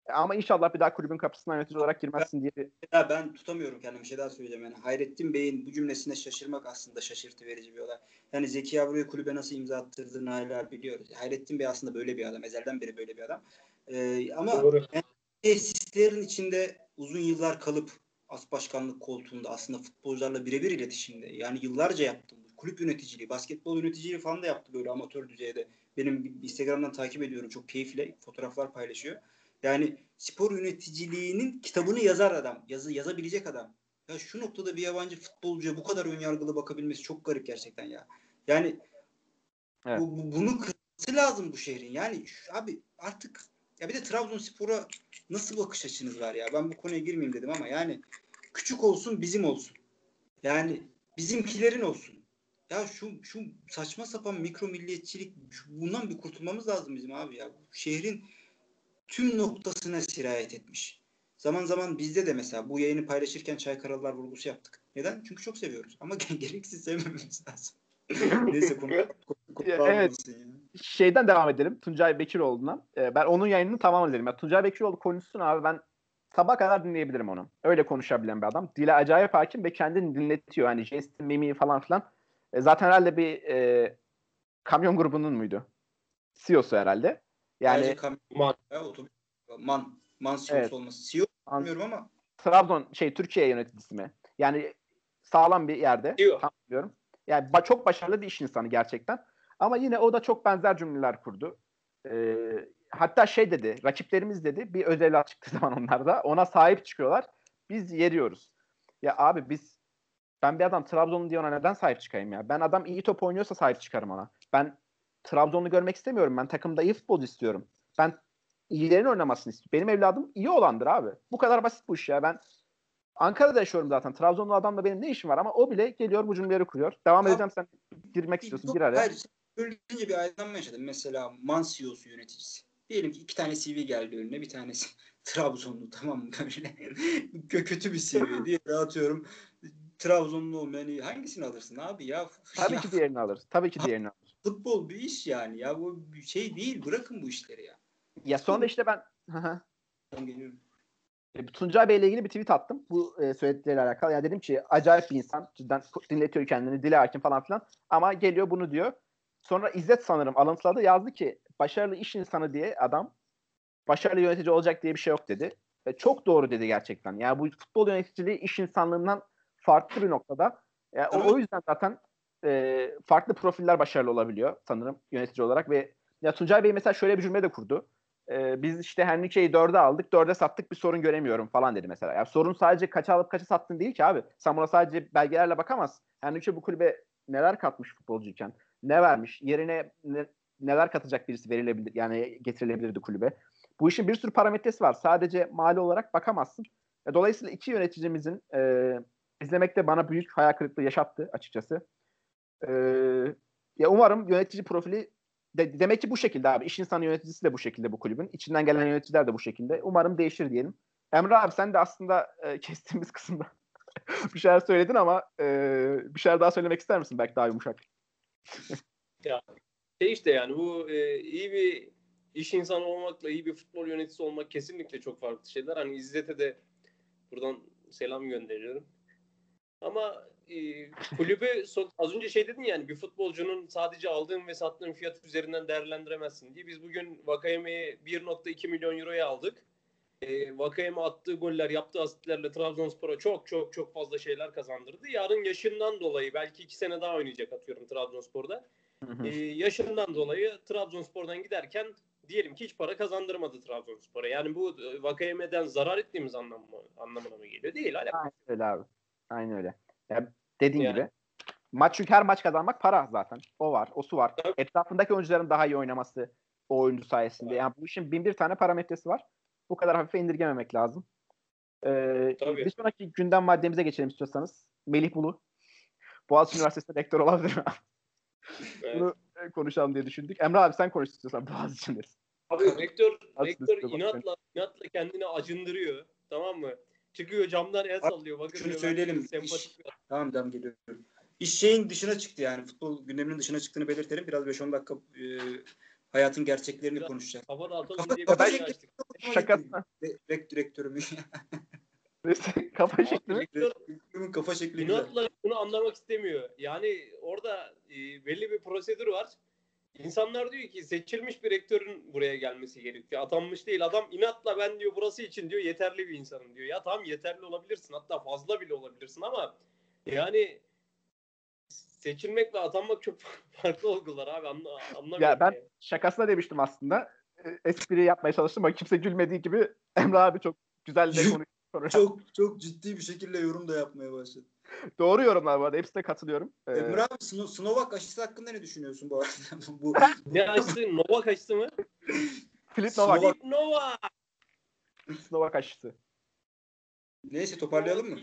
Ama inşallah bir daha kulübün kapısından yönetici olarak girmezsin diye. Ya ben tutamıyorum kendimi. Bir şey daha söyleyeceğim. Yani Hayrettin Bey'in bu cümlesine şaşırmak aslında şaşırtı verici bir olay. Yani Zeki Yavru'yu kulübe nasıl imza attırdığını hala biliyoruz. Hayrettin Bey aslında böyle bir adam. Ezelden beri böyle bir adam. Ee, ama yani, tesislerin içinde uzun yıllar kalıp as başkanlık koltuğunda aslında futbolcularla birebir iletişimde. Yani yıllarca yaptım. Kulüp yöneticiliği, basketbol yöneticiliği falan da yaptı böyle amatör düzeyde. Benim Instagram'dan takip ediyorum. Çok keyifle fotoğraflar paylaşıyor. Yani spor yöneticiliğinin kitabını yazar adam. Yazı yazabilecek adam. Ya şu noktada bir yabancı futbolcuya bu kadar önyargılı bakabilmesi çok garip gerçekten ya. Yani evet. bu, bu, bunu kırması lazım bu şehrin. Yani şu, abi artık ya bir de Trabzonspor'a nasıl bakış açınız var ya? Ben bu konuya girmeyeyim dedim ama yani küçük olsun bizim olsun. Yani bizimkilerin olsun. Ya şu şu saçma sapan mikro milliyetçilik bundan bir kurtulmamız lazım bizim abi ya. Şehrin tüm noktasına sirayet etmiş. Zaman zaman bizde de mesela bu yayını paylaşırken çay karalar vurgusu yaptık. Neden? Çünkü çok seviyoruz. Ama gereksiz sevmememiz lazım. Neyse konu, konu, konu evet. Şeyden devam edelim. Tuncay Bekiroğlu'ndan. Ee, ben onun yayınını tamam edelim. Ya, Tuncay Bekiroğlu konuşsun abi ben sabah kadar dinleyebilirim onu. Öyle konuşabilen bir adam. Dile acayip hakim ve kendini dinletiyor. Hani jestin, mimi falan filan. E, zaten herhalde bir e, kamyon grubunun muydu? CEO'su herhalde. Yani man, man, man CEO'su evet. olması. CEO bilmiyorum ama Trabzon şey Türkiye yöneticisi mi? Yani sağlam bir yerde. CEO. Tam biliyorum. Yani ba- çok başarılı bir iş insanı gerçekten. Ama yine o da çok benzer cümleler kurdu. Ee, hatta şey dedi, rakiplerimiz dedi bir özel çıktığı zaman onlarda ona sahip çıkıyorlar. Biz yeriyoruz. Ya abi biz ben bir adam Trabzonlu diye ona neden sahip çıkayım ya? Ben adam iyi top oynuyorsa sahip çıkarım ona. Ben Trabzonlu görmek istemiyorum. Ben takımda iyi futbol istiyorum. Ben iyilerin oynamasını istiyorum. Benim evladım iyi olandır abi. Bu kadar basit bu iş ya. Ben Ankara'da yaşıyorum zaten. Trabzonlu adamla benim ne işim var ama o bile geliyor bu cümleleri kuruyor. Devam edeceğim sen girmek istiyorsun. Gir araya. Hayır, Böylece bir aydınlanma yaşadım. Mesela Mansios'u yöneticisi. Diyelim ki iki tane CV geldi önüne. Bir tanesi Trabzonlu tamam mı? Böyle kötü bir CV diye atıyorum. Trabzonlu olmayan yani hangisini alırsın abi ya? Tabii ya. ki diğerini alır. Tabii ki diğerini alır. Futbol bir iş yani ya. Bu bir şey değil. Bırakın bu işleri ya. Ya sonra işte ben geliyorum. E, Tuncay Bey ile ilgili bir tweet attım. Bu e, söyledikleriyle alakalı. Yani dedim ki acayip bir insan. Cidden dinletiyor kendini. Dile hakim falan filan. Ama geliyor bunu diyor. Sonra İzzet sanırım alıntıladı yazdı ki başarılı iş insanı diye adam başarılı yönetici olacak diye bir şey yok dedi. Ve çok doğru dedi gerçekten. Yani bu futbol yöneticiliği iş insanlığından farklı bir noktada. Yani o, o yüzden zaten e, farklı profiller başarılı olabiliyor sanırım yönetici olarak ve ya Tuncay Bey mesela şöyle bir cümle de kurdu. E, biz işte Henrique'yi dörde aldık, dörde sattık bir sorun göremiyorum falan dedi mesela. Yani sorun sadece kaça alıp kaça sattın değil ki abi. Sen buna sadece belgelerle bakamaz. Henrique bu kulübe neler katmış futbolcuyken, ne vermiş, yerine ne, neler katacak birisi verilebilir yani getirilebilirdi kulübe. Bu işin bir sürü parametresi var. Sadece mali olarak bakamazsın. E, dolayısıyla iki yöneticimizin e, izlemekte bana büyük hayal kırıklığı yaşattı açıkçası. E, ya umarım yönetici profili de, demek ki bu şekilde abi. İş insanı yöneticisi de bu şekilde bu kulübün. İçinden gelen yöneticiler de bu şekilde. Umarım değişir diyelim. Emre abi sen de aslında e, kestiğimiz kısımda bir şeyler söyledin ama e, bir şeyler daha söylemek ister misin? Belki daha yumuşak. ya şey işte yani bu e, iyi bir iş insanı olmakla iyi bir futbol yöneticisi olmak kesinlikle çok farklı şeyler. Hani İzzet'e de buradan selam gönderiyorum. Ama e, kulübü az önce şey dedin yani bir futbolcunun sadece aldığın ve sattığın fiyat üzerinden değerlendiremezsin diye. Biz bugün Vakayeme'yi 1.2 milyon euroya aldık. E, Vakayeme attığı goller, yaptığı asistlerle Trabzonspor'a çok çok çok fazla şeyler kazandırdı. Yarın yaşından dolayı belki iki sene daha oynayacak atıyorum Trabzonspor'da. E, yaşından dolayı Trabzonspor'dan giderken diyelim ki hiç para kazandırmadı Trabzonspor'a. Yani bu e, Vakayeme'den zarar ettiğimiz anlamı, anlamına mı geliyor? Değil. Hala. Aynen öyle abi. Aynen öyle. Yani dediğin yani. gibi. Maç çünkü her maç kazanmak para zaten. O var. O su var. Tabii. Etrafındaki oyuncuların daha iyi oynaması o oyuncu sayesinde. Evet. Yani bu işin bin bir tane parametresi var. Bu kadar hafife indirgememek lazım. Ee, Tabii. Bir sonraki gündem maddemize geçelim istiyorsanız. Melih Bulu. Boğaziçi Üniversitesi'nde rektör olabilir mi? Evet. Bunu konuşalım diye düşündük. Emre abi sen konuş istiyorsan Boğaziçi'nde. Abi rektör, rektör inatla, inatla kendini acındırıyor. Tamam mı? Çıkıyor camdan el sallıyor. Bakın Şunu söyleyelim. Iş, tamam tamam geliyorum. İş şeyin dışına çıktı yani. Futbol gündeminin dışına çıktığını belirtelim. Biraz 5-10 dakika e, hayatın gerçeklerini Biraz konuşacağız. Kafa dağıtalım diye kafa şekli, Şakasına. Re, direktörüm. kafa şekli mi? Kafa şekli İnatla bunu anlamak istemiyor. Yani orada e, belli bir prosedür var. İnsanlar diyor ki seçilmiş bir rektörün buraya gelmesi gerekiyor. Atanmış değil. Adam inatla ben diyor burası için diyor yeterli bir insanım diyor. Ya tamam yeterli olabilirsin. Hatta fazla bile olabilirsin ama yani seçilmek ve atanmak çok farklı olgular abi. Anla, anlamıyorum. Ya ben yani. şakasına demiştim aslında. E, espri yapmaya çalıştım ama kimse gülmediği gibi Emre abi çok güzel de konuştu. Çok çok ciddi bir şekilde yorum da yapmaya başladı. Doğru yorumlar bu arada. Hepsine katılıyorum. Ee... Emre abi Sno- Slovak aşısı hakkında ne düşünüyorsun bu arada? bu, ne aşısı? Novak aşısı mı? Filip Novak. Filip Novak. Novak aşısı. Neyse toparlayalım mı?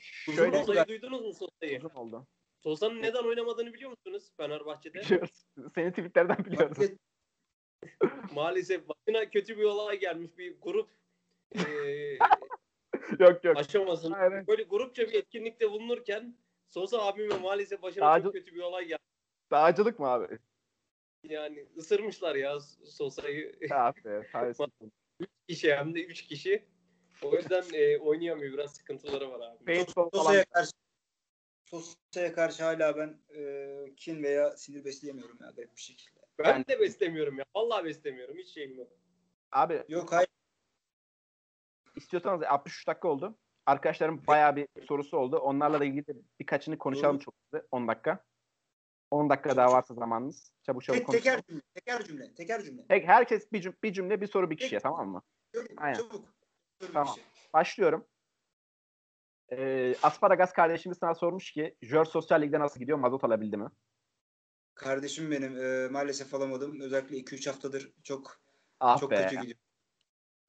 Şöyle Sosa'yı duydunuz mu Sosa'yı? Uzun oldu. Sosa'nın neden oynamadığını biliyor musunuz Fenerbahçe'de? Biliyoruz. Senin tweetlerden biliyoruz. Maalesef başına kötü bir olay gelmiş bir grup e, yok yok. Aşamasın. Aynen. Böyle grupça bir etkinlikte bulunurken Sosa abime maalesef başına Dağcı... çok kötü bir olay geldi. Dağcılık mı abi? Yani ısırmışlar ya Sosa'yı. Abi, üç kişi hem de üç kişi. O yüzden e, oynayamıyor. Biraz sıkıntıları var abi. Sosa'ya karşı Sosa'ya karşı hala ben e, kin veya sinir besleyemiyorum ya garip bir şekilde. Ben yani... de beslemiyorum ya. Vallahi beslemiyorum. Hiç şeyim yok. Abi yok hayır istiyorsanız 63 dakika oldu. Arkadaşlarım bayağı bir sorusu oldu. Onlarla da ilgili birkaçını konuşalım çok hızlı. 10 dakika. 10 dakika daha varsa zamanınız. Çabuk çabuk konuşalım. Teker cümle, teker cümle, teker cümle. Tek, herkes bir cümle, bir cümle, bir soru bir kişiye tamam mı? Çabuk, Aynen. çabuk. Tamam. Başlıyorum. Ee, Asparagas kardeşimiz sana sormuş ki Jör Sosyal Lig'de nasıl gidiyor? Mazot alabildi mi? Kardeşim benim e, maalesef alamadım. Özellikle 2-3 haftadır çok ah çok be. kötü gidiyor.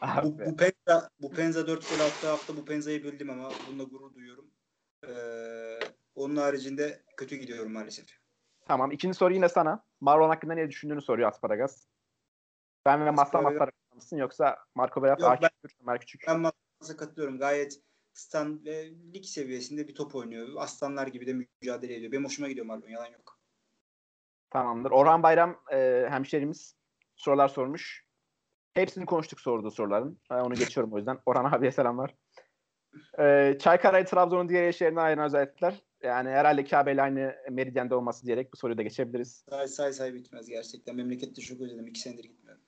Bu, bu Penza bu Penza 4 gol attı hafta bu Penza'yı bildim ama bununla gurur duyuyorum. Ee, onun haricinde kötü gidiyorum maalesef. Tamam. ikinci soru yine sana. Marlon hakkında ne düşündüğünü soruyor Asparagas. Ben ve Masla Masla mısın yoksa Marco Berat Yok, ben, Ömer Küçük? Ben Masla katılıyorum. Gayet stand ve lig seviyesinde bir top oynuyor. Aslanlar gibi de mücadele ediyor. Benim hoşuma gidiyor Marlon. Yalan yok. Tamamdır. Orhan Bayram e, hemşerimiz sorular sormuş. Hepsini konuştuk sorduğu soruların. Ben onu geçiyorum o yüzden. Orhan abiye selamlar. Ee, Çaykara'yı Trabzon'un diğer eşlerinden ayıran özellikler. Yani herhalde Kabe ile aynı meridyende olması diyerek bu soruyu da geçebiliriz. Say say say bitmez gerçekten. Memlekette çok özledim. İki senedir gitmiyorum.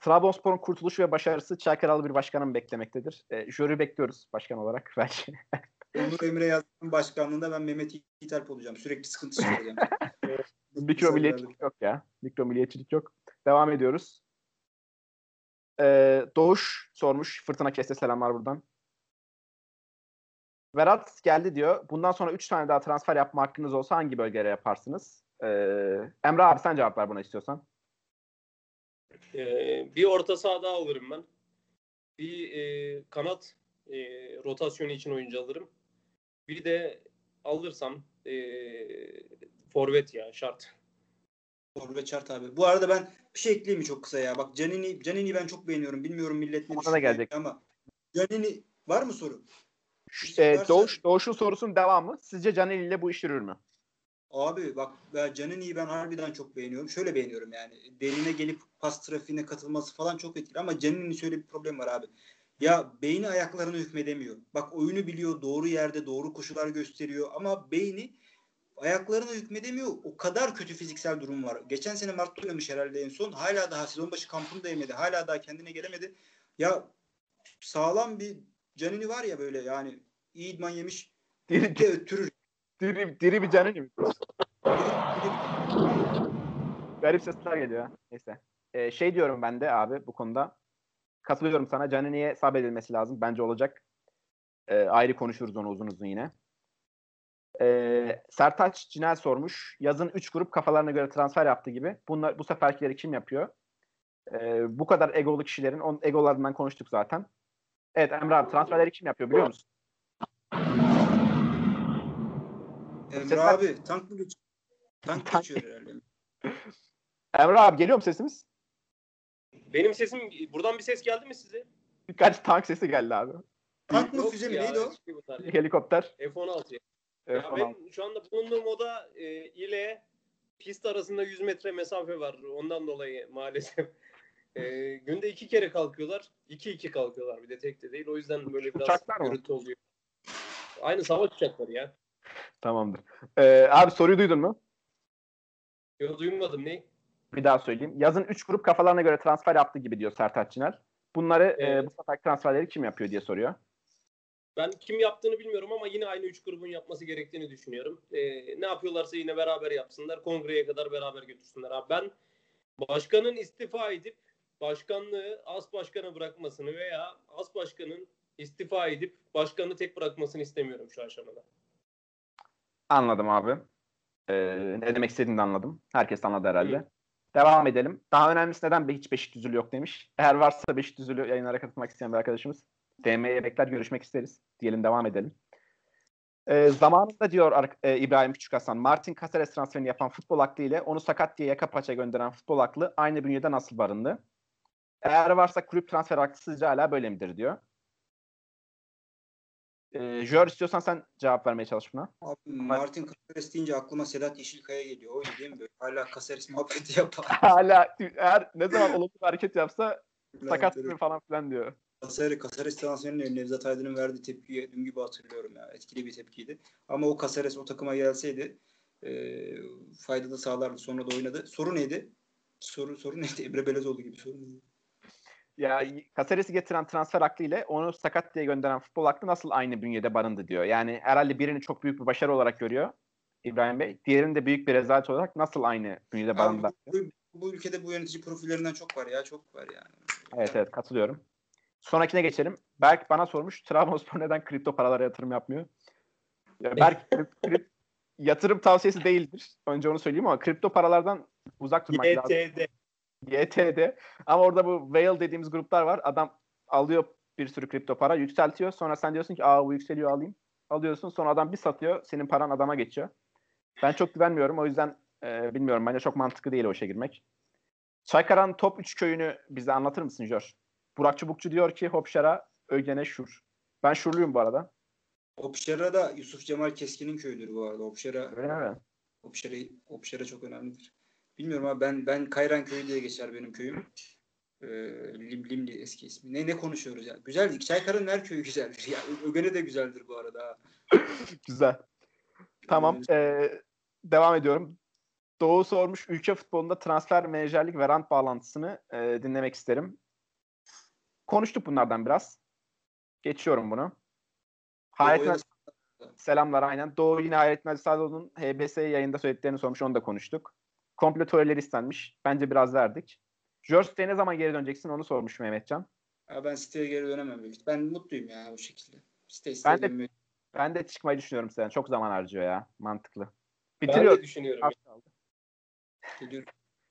Trabzonspor'un kurtuluşu ve başarısı Çaykaralı bir başkanı mı beklemektedir? E, jüri bekliyoruz başkan olarak belki. Onur Emre Yazgan'ın başkanlığında ben Mehmet Alp olacağım. Sürekli sıkıntı çıkaracağım. Mikro milliyetçilik yok ya. Mikro milliyetçilik yok. Devam ediyoruz. Ee, Doğuş sormuş. Fırtına Keste selamlar buradan. Verat geldi diyor. Bundan sonra 3 tane daha transfer yapma hakkınız olsa hangi bölgelere yaparsınız? Ee, Emre abi sen cevap ver buna istiyorsan. Ee, bir orta saha daha alırım ben. Bir e, kanat e, rotasyonu için oyuncu alırım. Bir de alırsam e, forvet ya şart. Forvet şart abi. Bu arada ben bir şey ekleyeyim mi çok kısa ya? Bak Canini, Canini ben çok beğeniyorum. Bilmiyorum millet ne Ona da gelecek. ama Canini var mı soru? Ee, Varsa- Doğuş, Doğuş'un sorusunun devamı. Sizce Caneli ile bu iş yürür mü? Abi bak ben Canini'yi ben harbiden çok beğeniyorum. Şöyle beğeniyorum yani. Derine gelip pas trafiğine katılması falan çok etkili. Ama Canini'nin şöyle bir problem var abi. Ya beyni ayaklarına hükmedemiyor. Bak oyunu biliyor. Doğru yerde doğru koşular gösteriyor. Ama beyni ayaklarına hükmedemiyor. O kadar kötü fiziksel durum var. Geçen sene Mart'ta oynamış herhalde en son. Hala daha sezon başı kampını da yemedi. Hala daha kendine gelemedi. Ya sağlam bir Canini var ya böyle yani iyi idman yemiş. Diri, de öttürür. diri, diri bir Caneli mi? Garip sesler geliyor. Neyse. Ee, şey diyorum ben de abi bu konuda. Katılıyorum sana. Canini'ye sabredilmesi lazım. Bence olacak. Ee, ayrı konuşuruz onu uzun uzun yine. Ee, Sertaç Cinel sormuş. Yazın 3 grup kafalarına göre transfer yaptı gibi. Bunlar bu seferkileri kim yapıyor? Ee, bu kadar egolu kişilerin on egolarından konuştuk zaten. Evet Emre abi transferleri kim yapıyor biliyor musun? Emre Sesler- abi tank mı geçiyor? Tank geçiyor herhalde. Emre abi geliyor mu sesimiz? Benim sesim buradan bir ses geldi mi size? Birkaç tank sesi geldi abi. Tank mı füze mi neydi o? Helikopter. F-16 ya. Evet, ya falan. ben şu anda bulunduğum oda e, ile pist arasında 100 metre mesafe var. Ondan dolayı maalesef. E, günde iki kere kalkıyorlar. iki iki kalkıyorlar bir de tek de değil. O yüzden böyle biraz Uçaklar mı? gürültü oluyor. Aynı savaş uçakları ya. Tamamdır. Ee, abi soruyu duydun mu? Yo, duymadım ne? Bir daha söyleyeyim. Yazın 3 grup kafalarına göre transfer yaptı gibi diyor Sertaç Çiner. Bunları e, Evet. bu sefer transferleri kim yapıyor diye soruyor. Ben kim yaptığını bilmiyorum ama yine aynı üç grubun yapması gerektiğini düşünüyorum. E, ne yapıyorlarsa yine beraber yapsınlar. Kongreye kadar beraber götürsünler. Abi ben başkanın istifa edip başkanlığı as başkana bırakmasını veya as başkanın istifa edip başkanı tek bırakmasını istemiyorum şu aşamada. Anladım abi. Ee, ne demek istediğini de anladım. Herkes anladı herhalde. Hı. Devam edelim. Daha önemlisi neden hiç Beşikdüzülü yok demiş. Eğer varsa Beşikdüzülü yayınlara katılmak isteyen bir arkadaşımız DM'ye bekler görüşmek isteriz. Diyelim devam edelim. Ee, zamanında diyor e, İbrahim Küçük Hasan, Martin Caceres transferini yapan futbol aklı ile onu sakat diye yaka paça gönderen futbol aklı aynı bünyede nasıl barındı? Eğer varsa kulüp transfer aklı sizce hala böyle midir diyor. Ee, Jör istiyorsan sen cevap vermeye çalış buna. Abi Martin Caceres deyince aklıma Sedat Yeşilkaya geliyor. Oydu değil mi? Böyle? Hala Caceres muhabbeti yapar. hala eğer ne zaman olumlu bir hareket yapsa sakat falan filan diyor. Caceres, Caceres transferine Nevzat Aydın'ın verdiği tepkiyi dün gibi hatırlıyorum ya. Etkili bir tepkiydi. Ama o Caceres o takıma gelseydi e, fayda da sağlardı. Sonra da oynadı. Soru neydi? Soru soru neydi? Emre Belezoğlu gibi soru neydi? Ya Caceres'i getiren transfer aklı ile onu sakat diye gönderen futbol aklı nasıl aynı bünyede barındı diyor. Yani herhalde birini çok büyük bir başarı olarak görüyor İbrahim Bey. Diğerini de büyük bir rezalet olarak nasıl aynı bünyede barındı? bu, bu, bu ülkede bu yönetici profillerinden çok var ya. Çok var yani. Evet evet katılıyorum. Sonrakine geçelim. Berk bana sormuş Trabzonspor neden kripto paralara yatırım yapmıyor? Ya Berk krip- krip- yatırım tavsiyesi değildir. Önce onu söyleyeyim ama kripto paralardan uzak durmak lazım. YTD. Ama orada bu whale dediğimiz gruplar var. Adam alıyor bir sürü kripto para, yükseltiyor. Sonra sen diyorsun ki aa bu yükseliyor alayım. Alıyorsun sonra adam bir satıyor. Senin paran adama geçiyor. Ben çok güvenmiyorum. O yüzden e, bilmiyorum. Bence çok mantıklı değil o işe girmek. Çaykaran top 3 köyünü bize anlatır mısın Jor? Burak Çubukçu diyor ki Hopşar'a Ögene Şur. Ben Şurluyum bu arada. Opşera da Yusuf Cemal Keskin'in köyüdür bu arada. Opşera Öyle mi? Opşera, Opşera çok önemlidir. Bilmiyorum abi ben ben Kayran köyü diye geçer benim köyüm. Ee, Lim, Limli eski ismi. Ne ne konuşuyoruz ya? Güzel. Çaykar'ın her köyü güzeldir. Ya Ögene de güzeldir bu arada. Güzel. Tamam. Ee, devam ediyorum. Doğu sormuş ülke futbolunda transfer menajerlik ve rant bağlantısını e, dinlemek isterim. Konuştuk bunlardan biraz. Geçiyorum bunu. Hayrettin Selamlar aynen. Doğu yine Hayrettin Ali Sadoğlu'nun HBS yayında söylediklerini sormuş. Onu da konuştuk. Komplo teorileri istenmiş. Bence biraz verdik. Jörst'e ne zaman geri döneceksin onu sormuş Mehmetcan. Ya ben siteye geri dönemem. Ben mutluyum ya bu şekilde. Site Ben siteye de- dönmüyor. Ben de çıkmayı düşünüyorum sen. Çok zaman harcıyor ya. Mantıklı. Ben Bitiriyor. de düşünüyorum.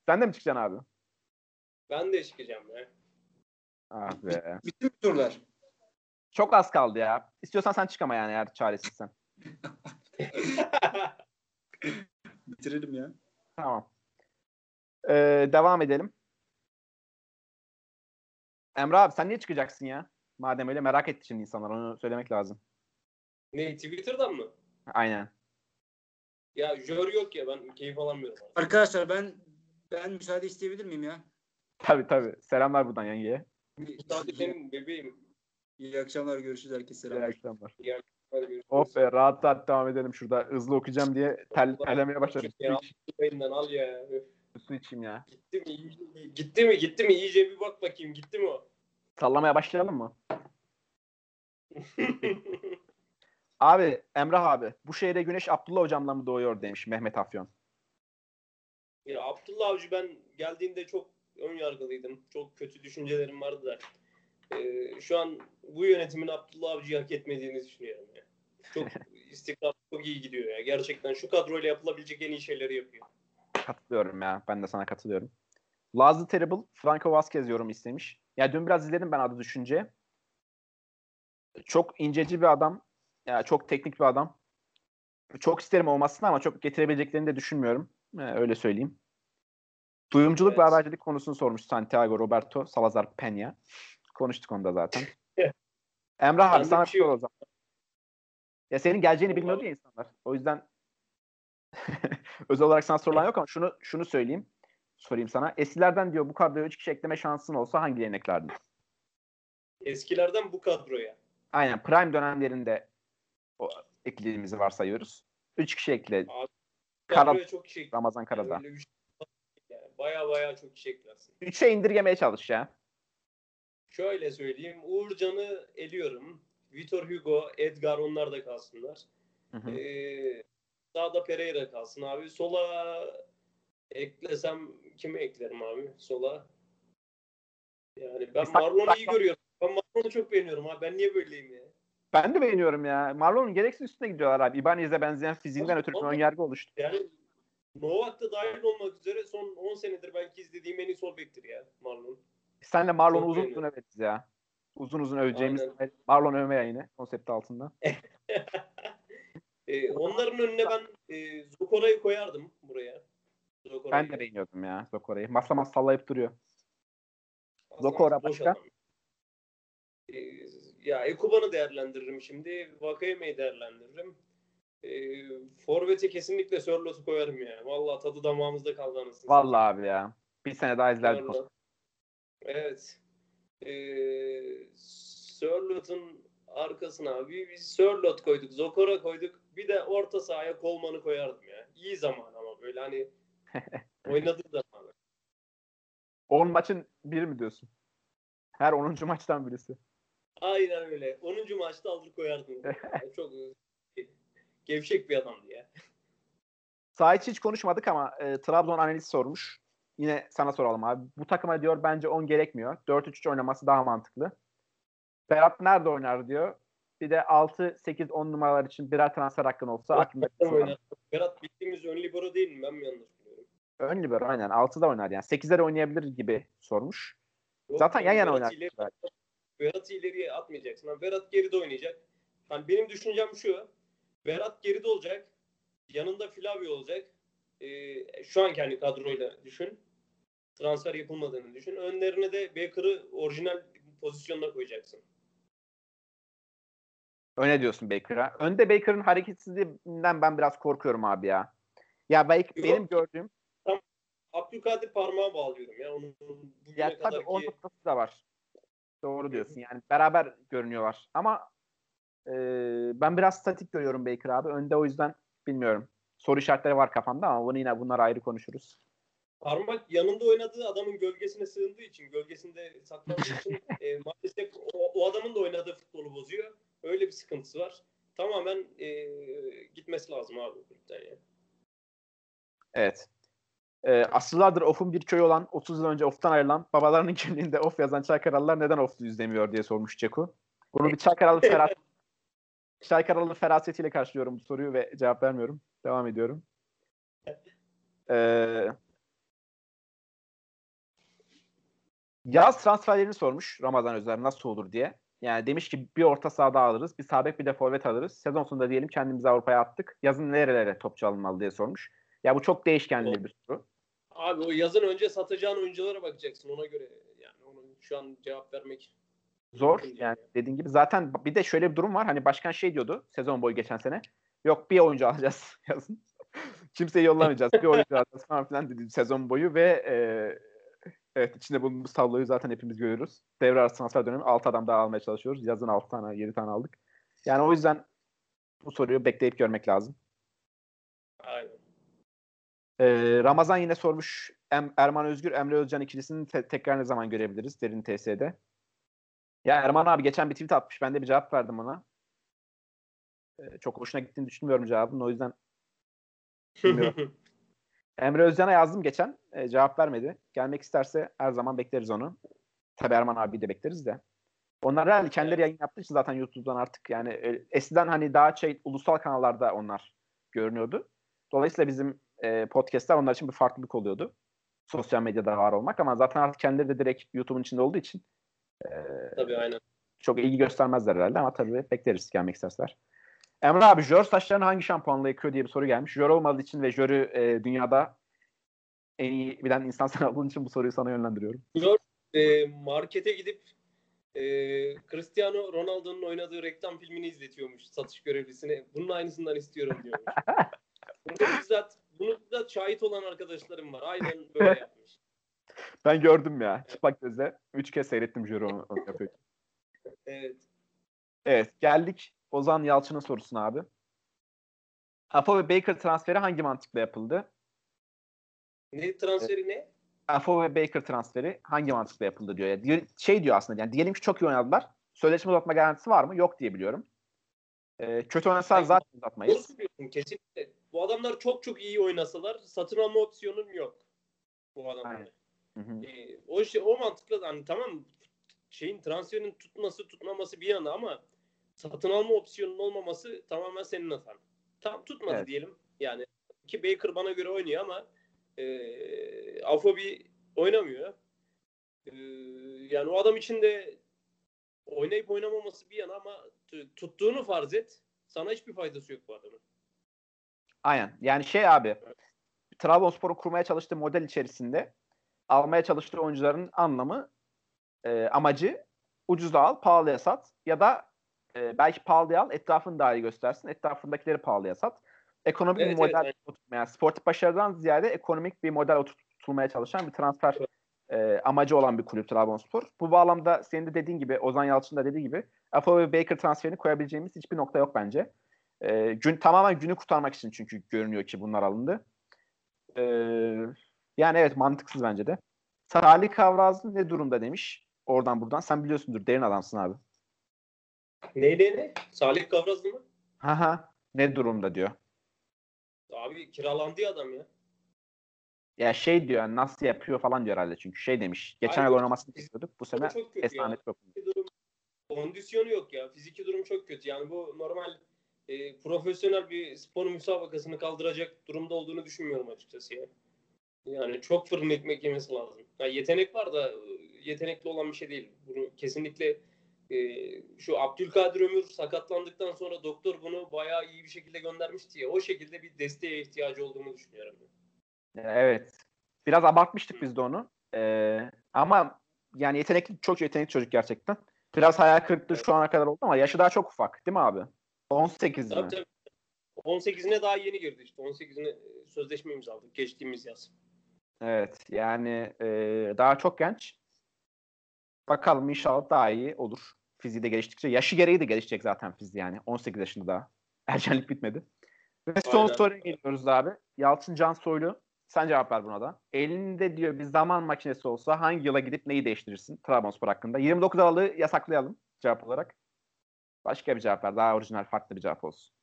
Sen de mi çıkacaksın abi? Ben de çıkacağım ya. Ah be. Bitti mi turlar? Çok az kaldı ya. İstiyorsan sen çık ama yani eğer çaresizsen. Bitirelim ya. Tamam. Ee, devam edelim. Emre abi sen niye çıkacaksın ya? Madem öyle merak etti şimdi insanlar. Onu söylemek lazım. ne Twitter'dan mı? Aynen. Ya jör yok ya ben keyif alamıyorum. Arkadaşlar ben ben müsaade isteyebilir miyim ya? Tabii tabii. Selamlar buradan yengeye. Sadece senin bebeğim. İyi akşamlar görüşürüz herkese. İyi akşamlar. Hadi görüşürüz. Oh be rahat rahat devam edelim şurada. Hızlı okuyacağım diye tel, terlemeye başladım. Ya, Yayından al ya. Su içeyim ya. Gitti mi? Gitti mi? Gitti mi? İyice bir bak bakayım. Gitti mi o? Sallamaya başlayalım mı? Abi Emrah abi bu şehre Güneş Abdullah hocamla mı doğuyor demiş Mehmet Afyon. ya Abdullah Avcı ben geldiğinde çok ön yargılıydım. Çok kötü düşüncelerim vardı da. Ee, şu an bu yönetimin Abdullah Avcı'yı hak etmediğini düşünüyorum ya. Çok istikrar çok iyi gidiyor ya. Gerçekten şu kadroyla yapılabilecek en iyi şeyleri yapıyor. Katılıyorum ya. Ben de sana katılıyorum. Lazlı Terrible Franco Vazquez yorum istemiş. Ya dün biraz izledim ben adı düşünce. Çok inceci bir adam. Ya çok teknik bir adam. Çok isterim olmasını ama çok getirebileceklerini de düşünmüyorum. Ee, öyle söyleyeyim. Duyumculuk ve Evet. habercilik konusunu sormuş Santiago Roberto Salazar Peña. Konuştuk onda zaten. Emrah abi sana şey o zaman. Ya senin geleceğini bilmiyordu abi. ya insanlar. O yüzden özel olarak sana sorulan yok ama şunu şunu söyleyeyim. Sorayım sana. Eskilerden diyor bu kadroya 3 kişi ekleme şansın olsa hangilerini eklerdin? Eskilerden bu kadroya. Aynen prime dönemlerinde o eklediğimizi varsayıyoruz. 3 kişi ekle. Kara- Kadroya çok kişi Ramazan Karadağ. Öyle Baya baya çok kişi eklersin. 3'e indirgemeye çalış ya. Şöyle söyleyeyim. Uğurcan'ı eliyorum. Vitor Hugo, Edgar onlar da kalsınlar. Hı hı. Ee, sağda Pereira kalsın abi. Sola eklesem kimi eklerim abi? Sola. Yani ben Marlon'u iyi görüyorum. Ben Marlon'u çok beğeniyorum abi. Ben niye böyleyim ya? Ben de beğeniyorum ya. Marlon'un gereksiz üstüne gidiyorlar abi. Ibanez'e benzeyen fiziğinden ötürü bir ön yargı oluştu. Yani Novak da dahil olmak üzere son 10 senedir belki izlediğim en iyi sol bektir ya Marlon. Senle Marlon'u Çok uzun uzun överiz ya. Uzun uzun öveceğimiz Aynen. Marlon övme yayını konsepti altında. Ee, onların önüne ben e, Zokora'yı koyardım buraya. Zokora'yı. Ben de beğeniyordum ya Zokora'yı. Masa masa sallayıp duruyor. Aslında Zokora başka? adam. Ee, ya Ekuban'ı değerlendiririm şimdi. Vakayeme'yi değerlendiririm. Ee, Forvet'e kesinlikle Sörlot'u koyarım ya. Vallahi tadı damağımızda kaldı anasını. Vallahi abi ya. Bir sene daha izlerdik onu. Evet. Ee, Sörlot'un arkasına bir, bir Sörlot koyduk. Zokora koyduk. Bir de orta sahaya Kolman'ı koyardım ya. İyi zaman ama böyle hani oynadığı zaman. 10 maçın biri mi diyorsun? Her 10. maçtan birisi. Aynen öyle. 10. maçta alır koyardım. Çok gevşek bir adamdı ya. Sağ içi hiç konuşmadık ama e, Trabzon analiz sormuş. Yine sana soralım abi. Bu takıma diyor bence 10 gerekmiyor. 4-3-3 oynaması daha mantıklı. Berat nerede oynar diyor. Bir de 6, 8, 10 numaralar için birer transfer hakkın olsa aklında Berat bildiğimiz ön libero değil mi? Ben mi yanlış biliyorum? ön libero aynen 6'da oynar yani. 8'de de oynayabilir gibi sormuş. Yok, Zaten yan yana oynar. ileri- Berat'ı ileriye atmayacaksın. Hani Berat geride oynayacak. Hani benim düşüncem şu. Berat geride olacak. Yanında Flavio olacak. Ee, şu anki hani kadroyla düşün. Transfer yapılmadığını düşün. Önlerine de Baker'ı orijinal pozisyonuna koyacaksın. Öne diyorsun Baker'a. Önde Baker'ın hareketsizliğinden ben biraz korkuyorum abi ya. Ya belki Yok. benim gördüğüm Abdülkadir parmağı bağlıyorum ya. Onun ya tabii kadar o ki noktası da var. Doğru diyorsun. Yani beraber görünüyorlar. Ama e, ben biraz statik görüyorum Baker abi. Önde o yüzden bilmiyorum. Soru işaretleri var kafamda ama bunu yine bunlar ayrı konuşuruz. Parmak yanında oynadığı adamın gölgesine sığındığı için, gölgesinde saklandığı için e, maalesef o, o adamın da oynadığı futbolu bozuyor. Öyle bir sıkıntısı var. Tamamen e, gitmesi lazım abi kulüpten ya. Evet. Ee, asırlardır Off'un bir köyü olan 30 yıl önce Off'tan ayrılan babalarının kimliğinde Off yazan Çaykaralılar neden Off'u izlemiyor diye sormuş Ceku. Bunu bir Çaykaralı feras Çaykaralı ferasetiyle karşılıyorum bu soruyu ve cevap vermiyorum. Devam ediyorum. Ee, yaz transferlerini sormuş Ramazan Özer nasıl olur diye. Yani demiş ki bir orta sahada alırız, bir sabek bir de forvet alırız. Sezon sonunda diyelim kendimizi Avrupa'ya attık. Yazın nerelere topçu alınmalı diye sormuş. Ya bu çok değişkenli bir soru. Abi o yazın önce satacağın oyunculara bakacaksın ona göre. Yani onu şu an cevap vermek Zor. Yani ya. dediğin gibi zaten bir de şöyle bir durum var. Hani başkan şey diyordu sezon boyu geçen sene. Yok bir oyuncu alacağız yazın. Kimseyi yollamayacağız. Bir oyuncu alacağız falan filan dedi sezon boyu ve e, evet içinde bulunduğumuz tabloyu zaten hepimiz görüyoruz. Devre arası transfer dönemi 6 adam daha almaya çalışıyoruz. Yazın 6 tane 7 tane aldık. Yani o yüzden bu soruyu bekleyip görmek lazım. Aynen. Ee, Ramazan yine sormuş Erman Özgür, Emre Özcan ikilisini te- tekrar ne zaman görebiliriz derin TS'de? Ya Erman abi geçen bir tweet atmış. Ben de bir cevap verdim ona. Ee, çok hoşuna gittiğini düşünmüyorum cevabın. O yüzden Bilmiyorum. Emre Özcan'a yazdım geçen. Ee, cevap vermedi. Gelmek isterse her zaman bekleriz onu. Tabii Erman abi de bekleriz de. Onlar herhalde kendileri yayın yaptığı için zaten YouTube'dan artık yani e, eskiden hani daha şey ulusal kanallarda onlar görünüyordu. Dolayısıyla bizim e, podcastler onlar için bir farklılık oluyordu. Sosyal medyada var olmak ama zaten artık kendileri de direkt YouTube'un içinde olduğu için Tabii aynen. çok ilgi göstermezler herhalde ama tabii bekleriz gelmek isterseler. Emre abi jör saçlarını hangi şampuanla yıkıyor diye bir soru gelmiş. Jör olmadığı için ve jörü e, dünyada en iyi bilen insan sen olduğun için bu soruyu sana yönlendiriyorum. E, markete gidip e, Cristiano Ronaldo'nun oynadığı reklam filmini izletiyormuş satış görevlisine. Bunun aynısından istiyorum diyormuş. bunu bizzat, bunu bizzat şahit olan arkadaşlarım var. Aynen böyle yapmış. Ben gördüm ya çıplak gözle. Üç kez seyrettim jörü onu, onu yapıyor. Evet. Evet geldik Ozan Yalçın'ın sorusuna abi. Afo ve Baker transferi hangi mantıkla yapıldı? Ne transferi ne? Afo ve Baker transferi hangi mantıkla yapıldı diyor. Ya, diyor- şey diyor aslında yani diyelim ki çok iyi oynadılar. Sözleşme uzatma garantisi var mı? Yok diye biliyorum. Ee, kötü oynasalar Hayır, zaten Doğru uzatmayız. söylüyorsun kesinlikle. Bu adamlar çok çok iyi oynasalar satın alma opsiyonun yok. Bu adamlar. Aynen. Hı hı. Ee, o şey o mantıkla hani tamam şeyin transferin tutması tutmaması bir yana ama satın alma opsiyonunun olmaması tamamen senin hatan. Tam tutmadı Evet. diyelim. Yani ki Baker bana göre oynuyor ama e, Afobi oynamıyor. E, yani o adam için de oynayıp oynamaması bir yana ama tuttuğunu farz et. Sana hiçbir faydası yok bu adamın. Aynen. Yani şey abi Trabzonspor'un kurmaya çalıştığı model içerisinde almaya çalıştığı oyuncuların anlamı e, amacı ucuza al, pahalıya sat ya da e, belki pahalıya al, etrafını daha iyi göstersin, etrafındakileri pahalıya sat. Ekonomik Evet, bir model evet, oturtmaya, yani sportif başarıdan ziyade ekonomik bir model oturtulmaya çalışan bir transfer e, amacı olan bir kulüp Trabzonspor. Bu bağlamda senin de dediğin gibi, Ozan Yalçın da dediği gibi Afo ve Baker transferini koyabileceğimiz hiçbir nokta yok bence. E, gün, tamamen günü kurtarmak için çünkü görünüyor ki bunlar alındı. E, yani evet mantıksız bence de. Salih Kavrazlı ne durumda demiş. Oradan buradan. Sen biliyorsundur. Derin adamsın abi. Ne ne ne? Salih Kavrazlı mı? Haha. Ne durumda diyor. Abi kiralandı ya adam ya. Ya şey diyor yani nasıl yapıyor falan diyor herhalde çünkü şey demiş. Geçen Aynen. yıl oynamasını istiyorduk. Bu sene çok yok. Fiziki durum, kondisyonu yok ya. Fiziki durum çok kötü. Yani bu normal e, profesyonel bir spor müsabakasını kaldıracak durumda olduğunu düşünmüyorum açıkçası ya. Yani çok fırın ekmek yemesi lazım. Ya yetenek var da yetenekli olan bir şey değil. Bunu kesinlikle e, şu Abdülkadir Ömür sakatlandıktan sonra doktor bunu bayağı iyi bir şekilde göndermişti ya. O şekilde bir desteğe ihtiyacı olduğunu düşünüyorum. Evet. Biraz abartmıştık biz de onu. Ee, ama yani yetenekli çok yetenekli çocuk gerçekten. Biraz hayal kırıklığı şu ana kadar oldu ama yaşı daha çok ufak değil mi abi? 18 mi? Tabii tabii. 18'ine daha yeni girdi işte. 18'ine sözleşme imzaladık geçtiğimiz yaz. Evet yani e, daha çok genç. Bakalım inşallah daha iyi olur. Fiziği de geliştikçe. Yaşı gereği de gelişecek zaten fiziği yani. 18 yaşında daha. Ergenlik bitmedi. Ve son Aynen. soruya geliyoruz abi. Yalçın Can Soylu. Sen cevap ver buna da. Elinde diyor bir zaman makinesi olsa hangi yıla gidip neyi değiştirirsin Trabzonspor hakkında? 29 Aralık'ı yasaklayalım cevap olarak. Başka bir cevap ver. Daha orijinal farklı bir cevap olsun.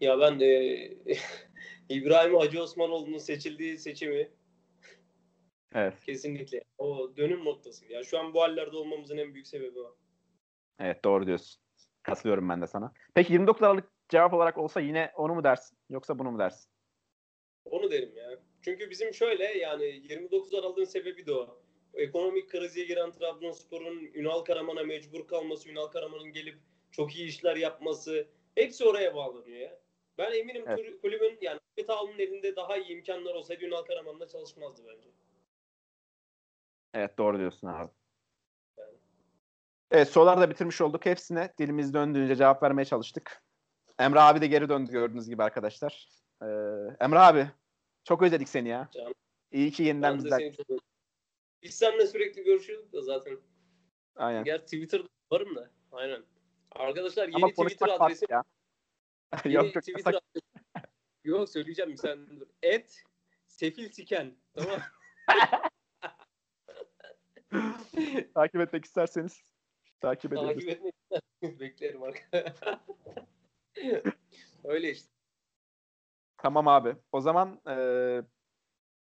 Ya ben de İbrahim Hacı Osmanoğlu'nun seçildiği seçimi Evet. kesinlikle o dönüm noktası. Ya şu an bu hallerde olmamızın en büyük sebebi o. Evet doğru diyorsun. Katılıyorum ben de sana. Peki 29 Aralık cevap olarak olsa yine onu mu dersin? Yoksa bunu mu dersin? Onu derim ya. Çünkü bizim şöyle yani 29 Aralık'ın sebebi de o. Ekonomik krize giren Trabzonspor'un Ünal Karaman'a mecbur kalması, Ünal Karaman'ın gelip çok iyi işler yapması hepsi oraya bağlanıyor ya. Ben eminim Evet. tur- kulübün yani Ahmet Ağalı'nın elinde daha iyi imkanlar olsaydı Ünal Karaman'la çalışmazdı bence. Evet doğru diyorsun abi. Yani. Evet soruları da bitirmiş olduk. Hepsine dilimiz döndüğünce cevap vermeye çalıştık. Emre abi de geri döndü gördüğünüz gibi arkadaşlar. Ee, Emre abi çok özledik seni ya. Canım. İyi ki yeniden Ben çok özledim. Biz seninle sürekli görüşüyorduk da zaten. Aynen. Gerçi Twitter'da varım da. Aynen. Arkadaşlar yeni Ama Twitter adresim ya. Yok yok Twitter Yok söyleyeceğim sen dur. Et sefil siken. Tamam. Takip etmek isterseniz takip Takip edebilirsiniz. etmek beklerim arkadaşlar. Öyle işte. Tamam abi. O zaman e,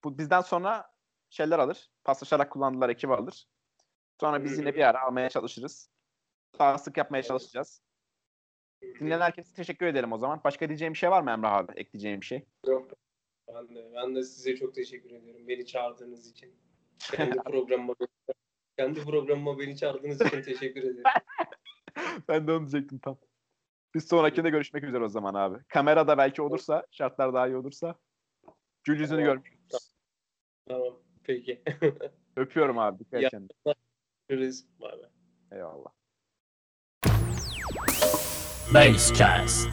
bu bizden sonra şeyler alır. Paslaşarak kullandılar ekibi alır. Sonra biz yine bir ara almaya çalışırız. Daha sık yapmaya çalışacağız. Dinleyen herkese teşekkür edelim o zaman. Başka diyeceğim bir şey var mı Emrah abi? Ekleyeceğim bir şey. Yok. Ben de, ben de size çok teşekkür ediyorum. Beni çağırdığınız için. Kendi programıma kendi programıma beni çağırdığınız için teşekkür ederim. ben de onu diyecektim tam. Biz sonrakinde görüşmek üzere o zaman abi. Kamerada belki olursa, şartlar daha iyi olursa. Gül yüzünü Tamam. görmüş. Tamam. Peki. Öpüyorum abi. Dikkat et kendine. Görüşürüz. Bay bay. Eyvallah. Basecast.